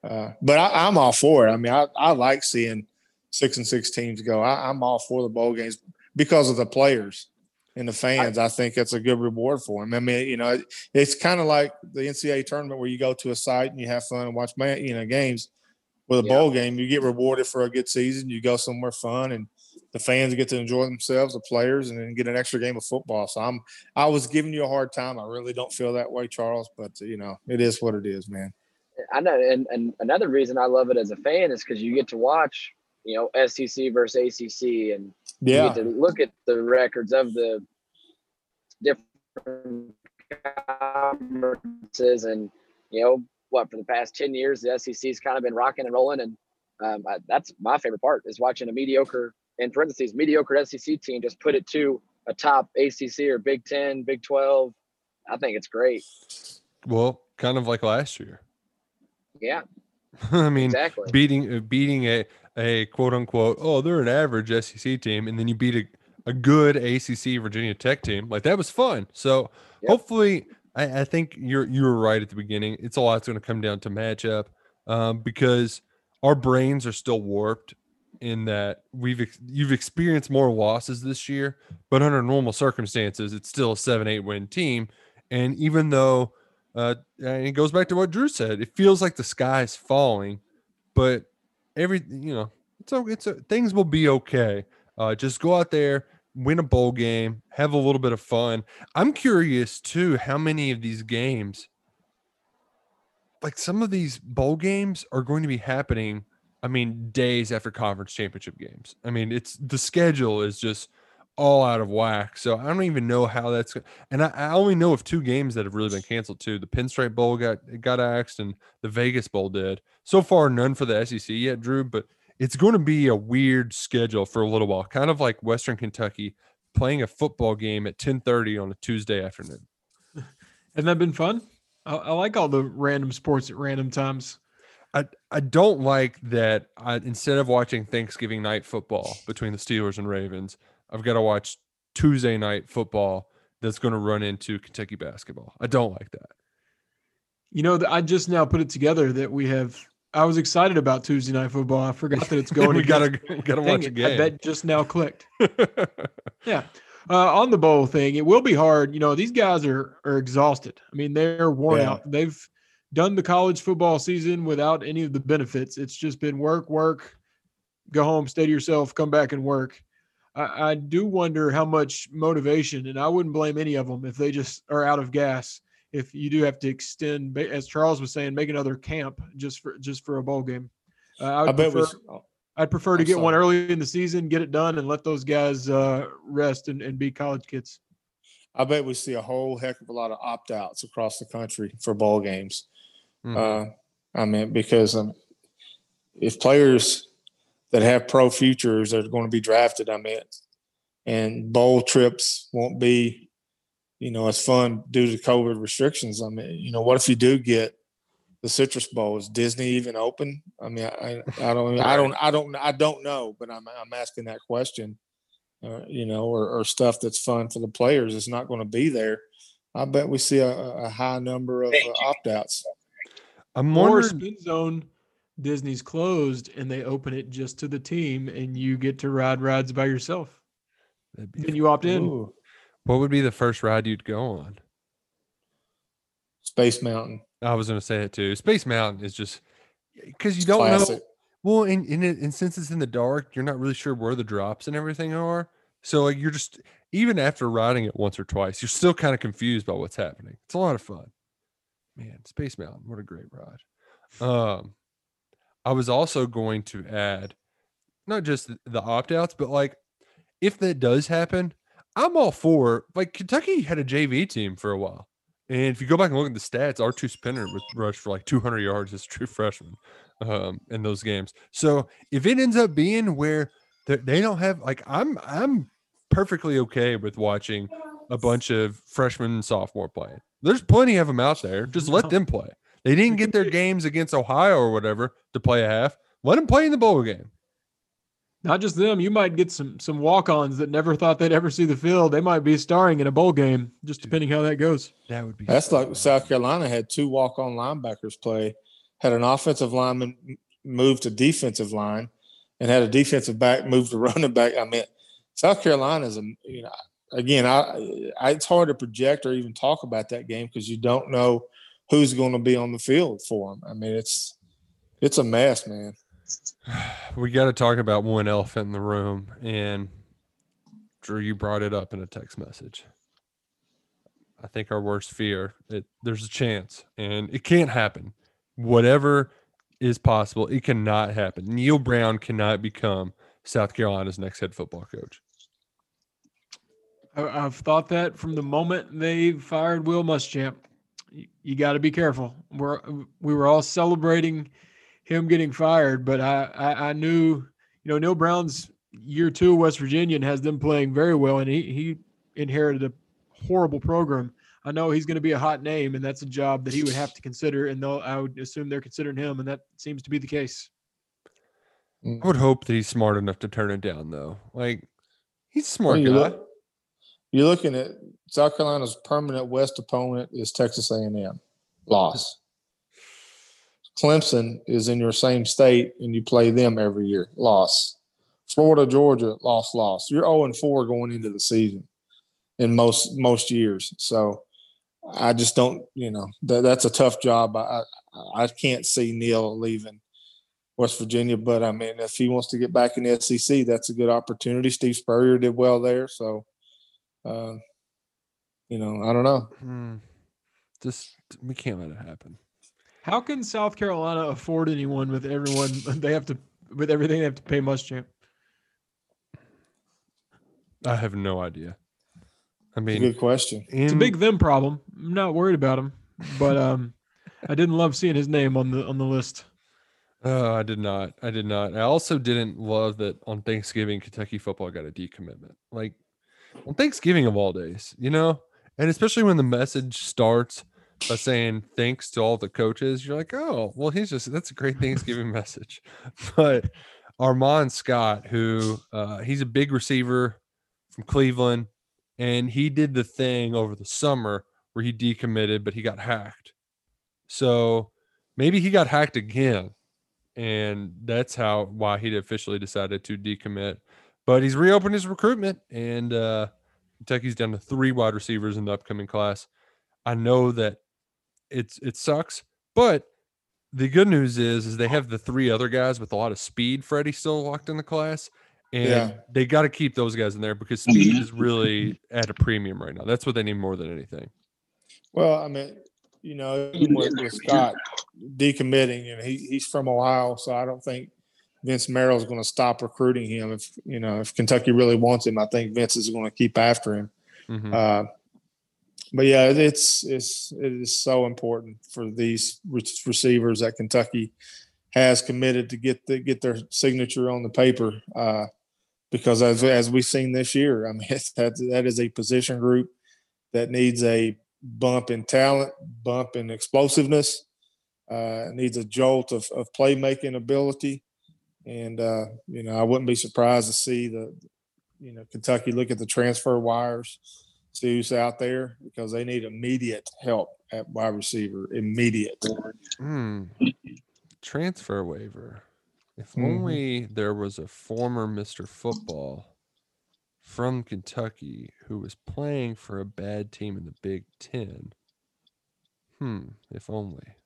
Uh, but I, I'm all for it. I mean, I, I like seeing six and six teams go. I, I'm all for the bowl games because of the players and the fans. I, think it's a good reward for them. I mean, you know, it, it's kind of like the NCAA tournament where you go to a site and you have fun and watch man, you know, games. With a Yeah. bowl game, you get rewarded for a good season. You go somewhere fun, and the fans get to enjoy themselves, the players, and then get an extra game of football. So I'm I was giving you a hard time. I really don't feel that way, Charles, but you know, it is what it is, man. I know, and, and another reason I love it as a fan is because you get to watch, you know, SEC versus ACC, and you Yeah. get to look at the records of the different conferences, and you know what, for the past ten years, the SEC's kind of been rocking and rolling, and um, I, that's my favorite part is watching a mediocre, in parentheses, mediocre SEC team just put it to a top ACC or Big Ten, Big Twelve. I think it's great. Well, kind of like last year. Yeah, (laughs) I mean, exactly. beating uh, beating a a quote unquote oh they're an average SEC team and then you beat a, a good ACC Virginia Tech team like that was fun. So Yep. hopefully I, I think you're you were right at the beginning. It's a lot's going to come down to matchup um, because our brains are still warped in that we've you've experienced more losses this year, but under normal circumstances it's still a seven eight win team. And even though uh, and it goes back to what Drew said, it feels like the sky is falling but every you know, it's a, it's a, things will be okay. Uh, just go out there, win a bowl game, have a little bit of fun. I'm curious too how many of these games, like some of these bowl games, are going to be happening. I mean, days after conference championship games. I mean, it's the schedule is just all out of whack. So I don't even know how that's. And I, I only know of two games that have really been canceled too. The Pinstripe Bowl got got axed, and the Vegas Bowl did. So far, none for the SEC yet, Drew. But it's going to be a weird schedule for a little while, kind of like Western Kentucky playing a football game at 10:30 on a Tuesday afternoon. (laughs) Hasn't that been fun? I, I like all the random sports at random times. I, I don't like that I, instead of watching Thanksgiving night football between the Steelers and Ravens, I've got to watch Tuesday night football that's going to run into Kentucky basketball. I don't like that. You know, I just now put it together that we have. I was excited about Tuesday night football. I forgot that it's (laughs) going. we gotta (laughs) gotta Dang watch a it, game. That just now clicked. (laughs) Yeah. Uh, on the bowl thing, it will be hard. You know, these guys are are exhausted. I mean, they're worn Yeah. out. They've done the college football season without any of the benefits. It's just been work, work, go home, stay to yourself, come back and work. I, I do wonder how much motivation, and I wouldn't blame any of them if they just are out of gas. If you do have to extend, as Charles was saying, make another camp just for just for a bowl game. Uh, I, would I bet prefer, we. I'd prefer to I'm get one early in the season, get it done, and let those guys uh, rest and, and be college kids. I bet we see a whole heck of a lot of opt outs across the country for bowl games. Mhm. Uh, I mean, because um, if players that have pro futures that are going to be drafted, I mean, and bowl trips won't be, you know, as fun due to COVID restrictions. I mean, you know, what if you do get the Citrus Bowl? Is Disney even open? I mean, I, I don't, I don't, I don't, I don't know, but I'm, I'm asking that question. Uh, you know, or, or stuff that's fun for the players is not going to be there. I bet we see a, a high number of uh, opt outs. I'm Or wondering. spin zone, Disney's closed and they open it just to the team, and you get to ride rides by yourself. that'd Then you opt in. Ooh, What would be the first ride you'd go on? Space Mountain. I was going to say it too. Space Mountain is just because you don't Classic. know. Well, and, and, it, and since it's in the dark, you're not really sure where the drops and everything are. So like you're just even after riding it once or twice, you're still kind of confused by what's happening. It's a lot of fun. Man, Space Mountain, what a great ride. Um, I was also going to add not just the- opt outs, but like if that does happen, I'm all for like Kentucky had a JV team for a while. And if you go back and look at the stats, R2 Spinner would rush for like 200 yards as a true freshman um, in those games. So if it ends up being where they they don't have like I'm I'm perfectly okay with watching a bunch of freshmen and sophomore playing. There's plenty of them out there. Just let them play. They didn't get their (laughs) games against Ohio or whatever to play a half. Let them play in the bowl game. Not just them, you might get some some walk-ons that never thought they'd ever see the field. They might be starring in a bowl game, just depending how that goes. That would be That's so like fun. South Carolina had two walk on linebackers play, had an offensive lineman move to defensive line, and had a defensive back move to (laughs) running back. I mean, South Carolina is a you know again, I, I it's hard to project or even talk about that game because you don't know who's going to be on the field for them. I mean, it's it's a mess, man. (sighs) we got to talk about one elephant in the room and drew you brought it up in a text message i think our worst fear it, there's a chance and it can't happen whatever is possible it cannot happen neal brown cannot become south carolina's next head football coach I, I've thought that from the moment they fired Will Muschamp. You, you got to be careful. We're we were all celebrating him getting fired, but I, I I knew you know Neal Brown's year two West Virginia and has them playing very well, and he he inherited a horrible program. I know he's going to be a hot name, and that's a job that he would have to consider, and they'll I would assume they're considering him, and that seems to be the case. i would hope that he's smart enough to turn it down though like he's a smart you guy look, you're looking at South Carolina's permanent West opponent is Texas A&M, loss. Clemson is in your same state and you play them every year, loss. Florida, Georgia, loss, loss. You're 0 and 4 going into the season in most most years. So I just don't, you know, that, that's a tough job. I, I I can't see Neal leaving West Virginia. But I mean, if he wants to get back in the SEC, that's a good opportunity. Steve Spurrier did well there, so uh, you know, I don't know. Hmm. Just we can't let it happen. How can South Carolina afford anyone with everyone (laughs) they have to with everything they have to pay Muschamp? I have no idea. I mean, good question. It's a big them problem. I'm not worried about him, but um, (laughs) I didn't love seeing his name on the on the list. Oh, I did not. I did not. I also didn't love that on Thanksgiving, Kentucky football got a decommitment. Like on Thanksgiving of all days, you know, and especially when the message starts by saying thanks to all the coaches, you're like, oh, well, he's just that's a great Thanksgiving (laughs) message. But Armand Scott, who uh, he's a big receiver from Cleveland, and he did the thing over the summer where he decommitted, but he got hacked. So maybe he got hacked again and that's how why he officially decided to decommit. But he's reopened his recruitment, and uh, Kentucky's down to three wide receivers in the upcoming class. I know that it's it sucks, but the good news is is they have the three other guys with a lot of speed. Freddie still locked in the class, and Yeah. they got to keep those guys in there because speed is really at a premium right now. That's what they need more than anything. Well, I mean, you know, with, with Scott decommitting, and he, he's from Ohio, so I don't think Vince Marrow's going to stop recruiting him. If you know, if Kentucky really wants him, I think Vince is going to keep after him. Mhm. Uh, but yeah, it's it's it is so important for these receivers that Kentucky has committed to get the, get their signature on the paper. Uh, because as as we've seen this year, I mean (laughs) that that is a position group that needs a bump in talent, bump in explosiveness, uh, needs a jolt of, of playmaking ability. And, uh, you know, I wouldn't be surprised to see the, you know, Kentucky look at the transfer wires, see who's out there because they need immediate help at wide receiver. Immediate. Hmm. Transfer waiver. If Mhm. only there was a former Mr. Football from Kentucky who was playing for a bad team in the Big Ten. Hmm. If only.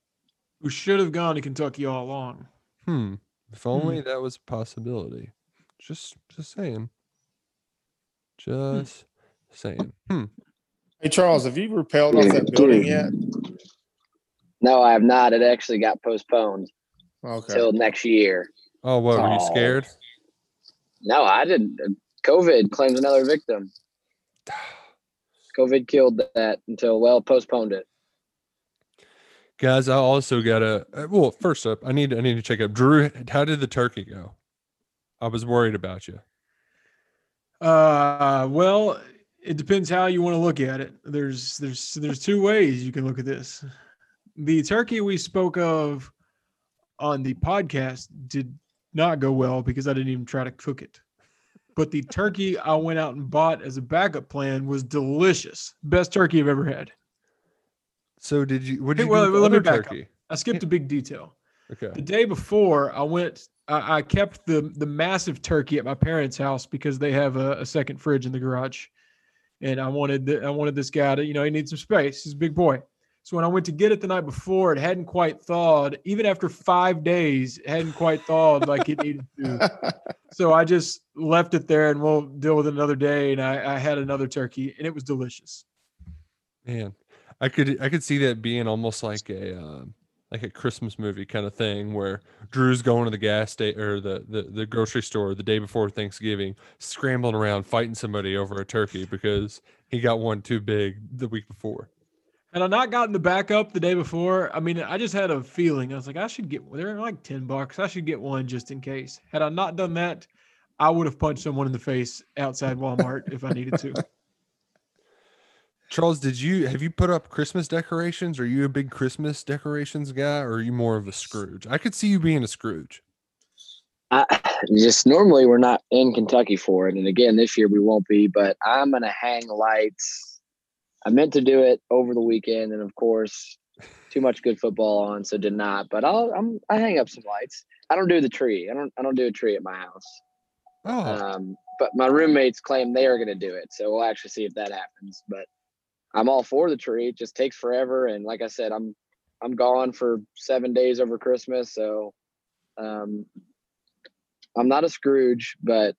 Who should have gone to Kentucky all along? Hmm. If only that was a possibility. Just just saying. Just saying. (laughs) Hmm. Hey, Charles, have you repelled off that building yet? No, I have not. It actually got postponed Okay. till next year. Oh, what? Were you Oh. scared? No, I didn't. COVID claims another victim. (sighs) COVID killed that until well postponed it. Guys, I also gotta. uh, Well, first up, I need I need to check up. Drew, how did the turkey go? I was worried about you. Uh, well, it depends how you want to look at it. There's there's there's two ways you can look at this. The turkey we spoke of on the podcast did not go well because I didn't even try to cook it. But the turkey I went out and bought as a backup plan was delicious. Best turkey I've ever had. So did you? What did Hey, you well, do with the let me back up. turkey? I skipped a big detail. Okay. The day before, I went. I, I kept the the massive turkey at my parents' house because they have a, a second fridge in the garage, and I wanted the, I wanted this guy to you know he needs some space. He's a big boy. So when I went to get it the night before, it hadn't quite thawed. Even after five days, it hadn't quite thawed like it needed to. (laughs) So I just left it there, and we'll deal with it another day. And I, I had another turkey, and it was delicious. Man, I could I could see that being almost like a um, like a Christmas movie kind of thing where Drew's going to the gas station or the, the the grocery store the day before Thanksgiving, scrambling around fighting somebody over a turkey because he got one too big the week before. Had I not gotten the backup the day before, I mean, I just had a feeling. I was like, I should get. They're like ten bucks. I should get one just in case. Had I not done that, I would have punched someone in the face outside Walmart if I needed to. Charles, did you have you put up Christmas decorations? Are you a big Christmas decorations guy, or are you more of a Scrooge? I could see you being a Scrooge. I just normally we're not in Kentucky for it, and again this year we won't be. But I'm gonna hang lights. I meant to do it over the weekend, and of course, too much good football on, so did not. But I'll I'm I hang up some lights. I don't do the tree. I don't I don't do a tree at my house. Oh, Um, but my roommates claim they are gonna do it, so we'll actually see if that happens. But I'm all for the tree. It just takes forever, and like I said, I'm I'm gone for seven days over Christmas, so Um, I'm not a Scrooge, but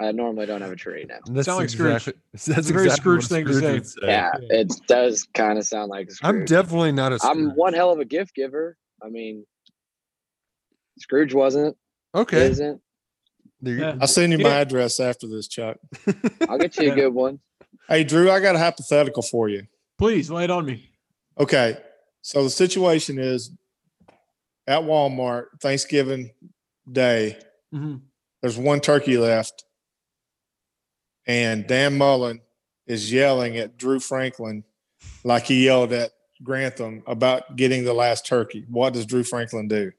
I normally don't have a tree now. That's Sound like Scrooge. exactly, that's a very exactly Scrooge thing to say. would Yeah, it does kind of sound like a Scrooge. I'm definitely not a Scrooge. I'm one hell of a gift giver. I mean, Scrooge wasn't, Okay. isn't. Yeah. I'll send you my address after this, Chuck. I'll get you a (laughs) good one. Hey, Drew, I got a hypothetical for you. Please lay it on me. Okay. So the situation is at Walmart, Thanksgiving Day, hmm there's one turkey left. And Dan Mullen is yelling at Drew Franklin like he yelled at Grantham about getting the last turkey. What does Drew Franklin do?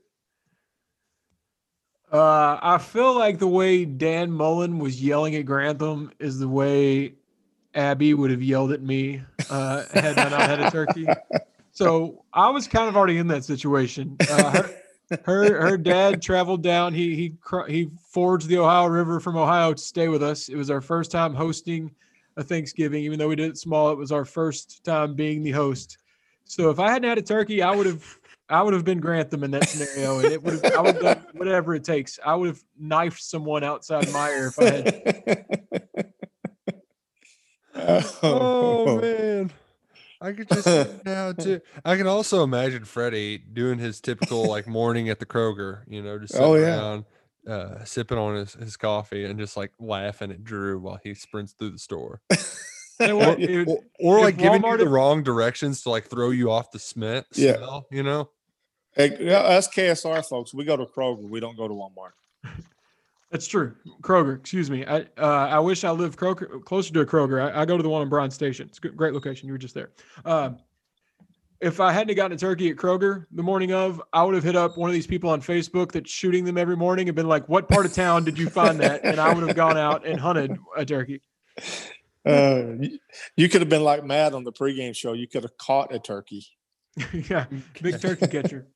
Uh, I feel like the way Dan Mullen was yelling at Grantham is the way Abby would have yelled at me uh, had I not had a turkey. So I was kind of already in that situation. Uh, her, her her dad traveled down. He he he forged the Ohio River from Ohio to stay with us. It was our first time hosting a Thanksgiving, even though we did it small. It was our first time being the host. So if I hadn't had a turkey, I would have I would have been Grantham in that scenario, and it would have I would have done whatever it takes. I would have knifed someone outside Meijer if I had. (laughs) oh (laughs) man. I could just now (laughs) too. I can also imagine Freddie doing his typical like morning at the Kroger, you know, just sitting Oh, yeah. around, uh, sipping on his, his coffee and just like laughing at Drew while he sprints through the store. Or, it- or, or, like giving you the wrong directions to like throw you off the smell, Yeah. smell, you know? Hey, us KSR folks, we go to Kroger. We don't go to Walmart. That's true. Kroger, excuse me. I uh, I wish I lived Kroger, closer to a Kroger. I, I go to the one in Bryan Station. It's a great location. You were just there. Um, if I hadn't gotten a turkey at Kroger the morning of, I would have hit up one of these people on Facebook that's shooting them every morning and been like, "What part of town did you find that?" And I would have gone out and hunted a turkey. Uh, you, you could have been like Matt on the pregame show. You could have caught a turkey. (laughs) yeah, big turkey catcher.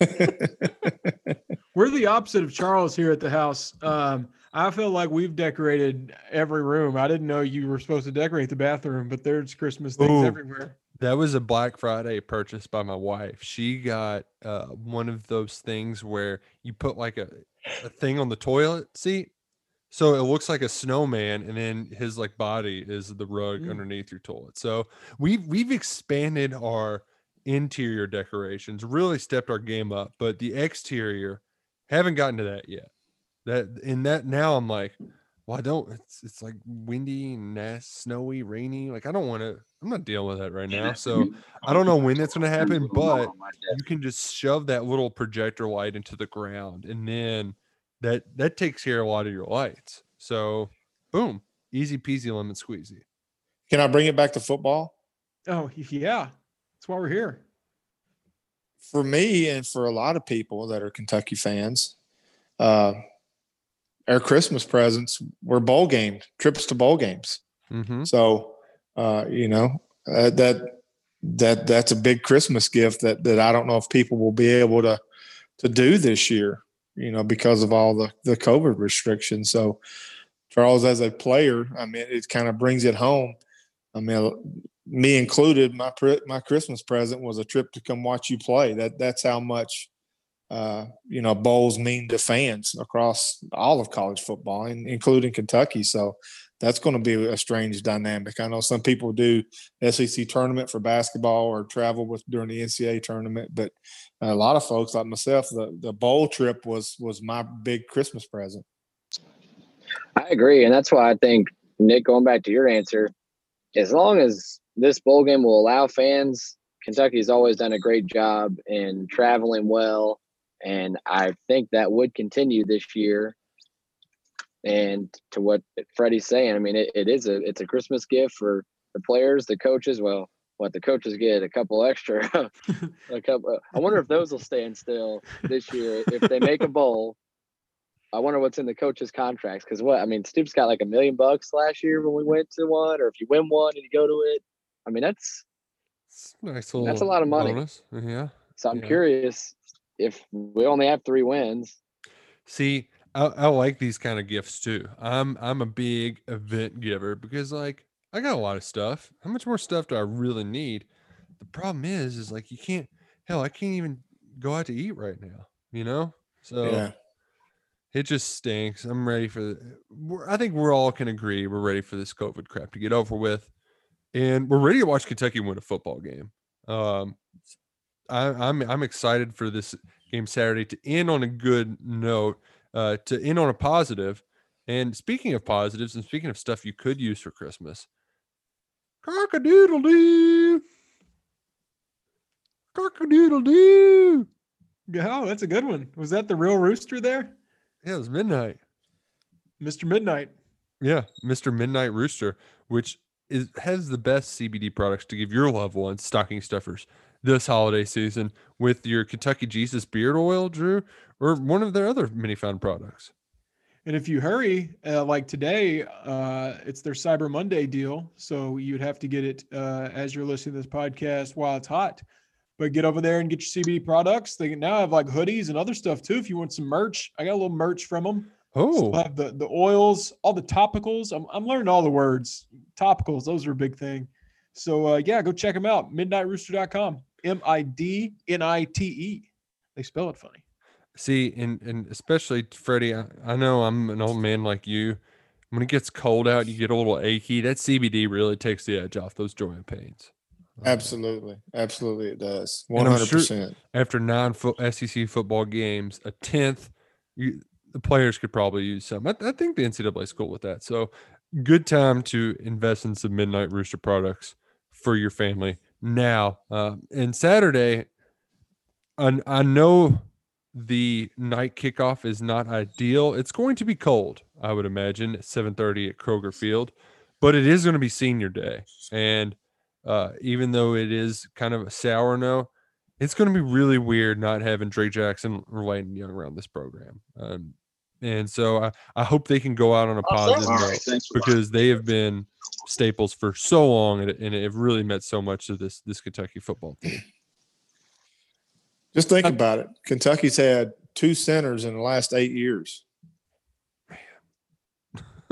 (laughs) We're the opposite of Charles here at the house. Um, I feel like we've decorated every room. I didn't know you were supposed to decorate the bathroom, but there's Christmas things Ooh. everywhere. That was a Black Friday purchase by my wife. She got uh, one of those things where you put like a, a thing on the toilet seat. So it looks like a snowman, and then his like body is the rug Mm. underneath your toilet. So we've we've expanded our interior decorations, really stepped our game up, but the exterior haven't gotten to that yet. That in that now I'm like, well, I don't. It's it's like windy and nasty, snowy, rainy. Like I don't want to. I'm not dealing with that right now. So (laughs) I don't know when that's going to happen, but you can just shove that little projector light into the ground, and then that that takes care of a lot of your lights. So boom, easy peasy lemon squeezy. Can I bring it back to football? Oh yeah, that's why we're here. For me and for a lot of people that are Kentucky fans, uh, our Christmas presents were bowl games, trips to bowl games. Mm-hmm. So, uh, you know, uh, that that that's a big Christmas gift that that I don't know if people will be able to to do this year. You know, because of all the the COVID restrictions. So, Charles, as a player, I mean, it kind of brings it home. I mean, me included, my my Christmas present was a trip to come watch you play. That that's how much uh, you know bowls mean to fans across all of college football, and including Kentucky. So that's going to be a strange dynamic. I know some people do SEC tournament for basketball or travel with during the NCAA tournament, but a lot of folks like myself, the the bowl trip was was my big Christmas present. I agree, and that's why I think Nick. Going back to your answer, as long as this bowl game will allow fans, Kentucky's always done a great job in traveling well, and I think that would continue this year. And to what Freddie's saying, I mean, it, it is a it's a Christmas gift for the players, the coaches. Well, what the coaches get a couple extra, (laughs) a couple. I wonder if those will stand still this year if they make a bowl. I wonder what's in the coaches' contracts because what I mean, Stoops got like a million bucks last year when we went to one, or if you win one and you go to it. I mean, that's Nice little That's a lot of money. bonus. Yeah. so I'm Yeah. curious if we only have three wins. See, I, I like these kind of gifts too. I'm I'm a big event giver because like I got a lot of stuff. How much more stuff do I really need? The problem is, is like you can't. Hell, I can't even go out to eat right now. you know? So Yeah. it just stinks. I'm ready for the, we're, I think we're all can agree we're ready for this COVID crap to get over with. And we're ready to watch Kentucky win a football game. Um, I, I'm I'm excited for this game Saturday to end on a good note, uh, to end on a positive. And speaking of positives, and speaking of stuff you could use for Christmas, cockadoodle doo, cockadoodle doo. Oh, that's a good one. Was that the real rooster there? Yeah, it was midnight. Mr. Midnight. Yeah, Mr. Midnight Rooster, which is has the best CBD products to give your loved ones stocking stuffers this holiday season with your Kentucky Jesus beard oil, Drew, or one of their other many found products. And if you hurry, uh, like today, uh, it's their Cyber Monday deal. So you'd have to get it uh, as you're listening to this podcast while it's hot. But get over there and get your CBD products. They now have like hoodies and other stuff too. If you want some merch, I got a little merch from them. Oh, Still have the the oils, all the topicals. I'm I'm learning all the words. Topicals, those are a big thing. So uh, yeah, go check them out. Midniterooster.com. M I D N I T E. They spell it funny. see, and and especially Freddie, I, I know I'm an old man like you. When it gets cold out, you get a little achy. That CBD really takes the edge off those joint pains. Absolutely. Absolutely it does. And I'm hundred sure- percent. after nine foot SEC football games, a tenth, you, the players could probably use some. I, I think the NCAA is cool with that. So, good time to invest in some Midnight Rooster products for your family now. Uh, and Saturday, I, I know the night kickoff is not ideal. It's going to be cold, I would imagine, at 7:30 at Kroger Field, but it is going to be Senior Day, and uh, even though it is kind of a sour no, it's going to be really weird not having Drake Jackson or Landon Young around this program. Um, and so I, I hope they can go out on a positive note because they have been staples for so long and, it- and it have really meant so much to this this Kentucky football team. (clears throat) Just think about it. Kentucky's had two centers in the last eight years. (laughs)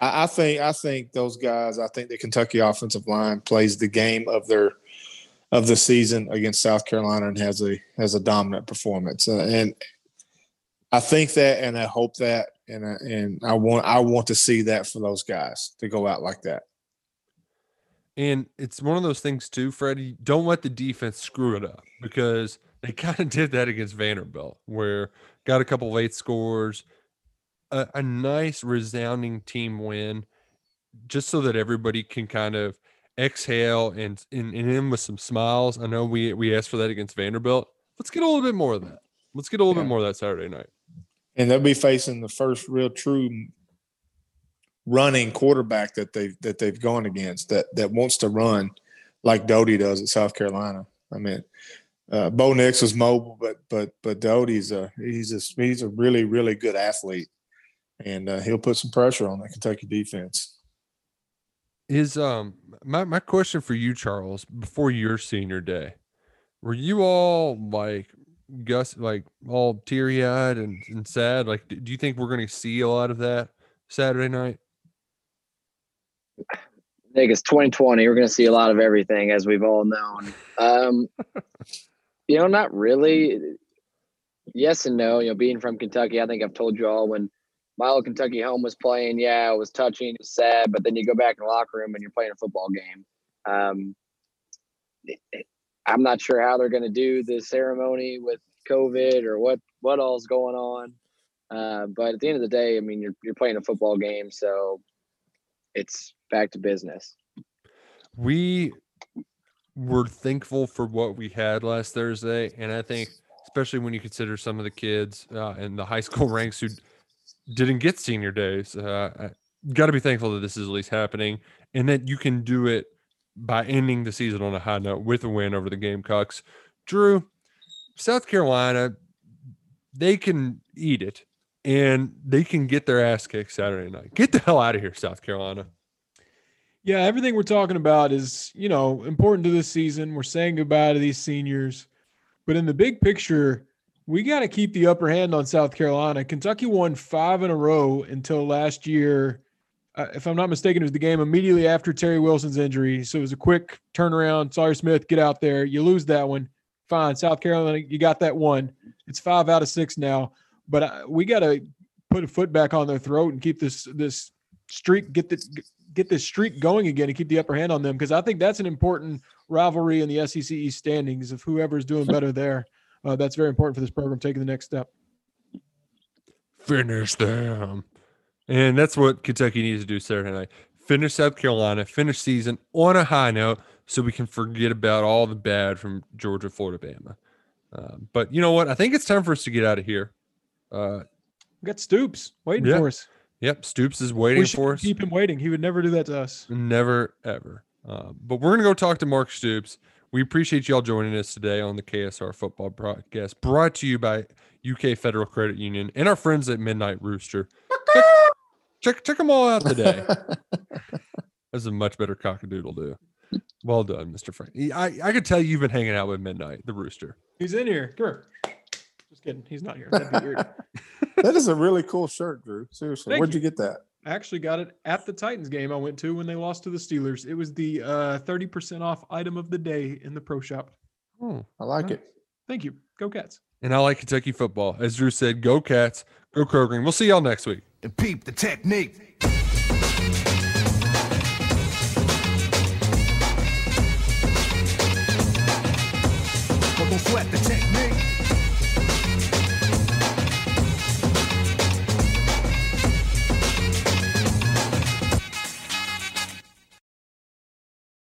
I, I think I think those guys. I think the Kentucky offensive line plays the game of their of the season against South Carolina and has a has a dominant performance. Uh, and I think that, and I hope that, and I, and I want I want to see that for those guys to go out like that. And it's one of those things too, Freddie. Don't let the defense screw it up because they (laughs) kind of did that against Vanderbilt, where got a couple late scores, a, a nice resounding team win, just so that everybody can kind of exhale and and, and end with some smiles. I know we we asked for that against Vanderbilt. Let's get a little bit more of that. Let's get a little Yeah. bit more of that Saturday night. And they'll be facing the first real true running quarterback that they've that they've gone against that that wants to run like Doty does at South Carolina. I mean, uh, Bo Nix was mobile, but but but Doty's a he's a he's a really really good athlete, and uh, he'll put some pressure on the Kentucky defense. Is um my my question for you, Charles, before your senior day, were you all like Gus like all teary eyed and, and sad? Like, do you think we're going to see a lot of that Saturday night? I think it's 2020. We're going to see a lot of everything, as we've all known. Um, (laughs) you know, not really. Yes and no. You know, being from Kentucky, I think I've told you all when my old Kentucky home was playing. Yeah, it was touching, it was sad, but then you go back in the locker room and you're playing a football game. Um, it- it- I'm not sure how they're going to do the ceremony with COVID or what what all's going on. Uh, but at the end of the day, I mean, you're you're playing a football game, so it's back to business. We were thankful for what we had last Thursday, and I think especially when you consider some of the kids uh, in the high (laughs) school ranks who didn't get senior days, uh, got to be thankful that this is at least happening, and that you can do it by ending the season on a high note with a win over the Gamecocks. Drew, South Carolina, they can eat it and they can get their ass kicked Saturday night. Get the hell out of here, South Carolina. Yeah, everything we're talking about is, you know, important to this season. We're saying goodbye to these seniors. But in the big picture, we got to keep the upper hand on South Carolina. Kentucky won five in a row until last year. Uh, if I'm not mistaken, it was the game immediately after Terry Wilson's injury. So it was a quick turnaround. Sawyer Smith, get out there. You lose that one. fine. South Carolina, you got that one. It's five out of six now, but I, we got to put a foot back on their throat and keep this this streak get the get this streak going again and keep the upper hand on them because I think that's an important rivalry in the SEC East standings of whoever's doing better there. Uh, that's very important for this program taking the next step. Finish them. And that's what Kentucky needs to do Saturday night. Finish South Carolina, finish season on a high note so we can forget about all the bad from Georgia, Florida, Bama. Uh, but you know what? I think it's time for us to get out of here. Uh, We got Stoops waiting Yeah. for us. yep, Stoops is waiting We should for us. keep him waiting. He would never do that to us. Never, ever. Uh, but we're going to go talk to Mark Stoops. We appreciate y'all joining us today on the KSR Football Broadcast, brought to you by UK Federal Credit Union and our friends at Midnite Rooster. Check, check, check them all out today. (laughs) That's a much better cockadoodle do. Well done, Mr. Frank. I, I could tell you've been hanging out with Midnight, the Rooster. He's in here. Come here. Just kidding. He's not here. That'd be weird. (laughs) that is a really cool shirt, Drew. Seriously, Thank where'd you. you get that? I actually got it at the Titans game I went to when they lost to the Steelers. It was the uh, 30% off item of the day in the pro shop. Oh, I like it. Thank you. Go Cats. and I like Kentucky football. As Drew said, go Cats, go Kroger. We'll see y'all next week. And peep the technique.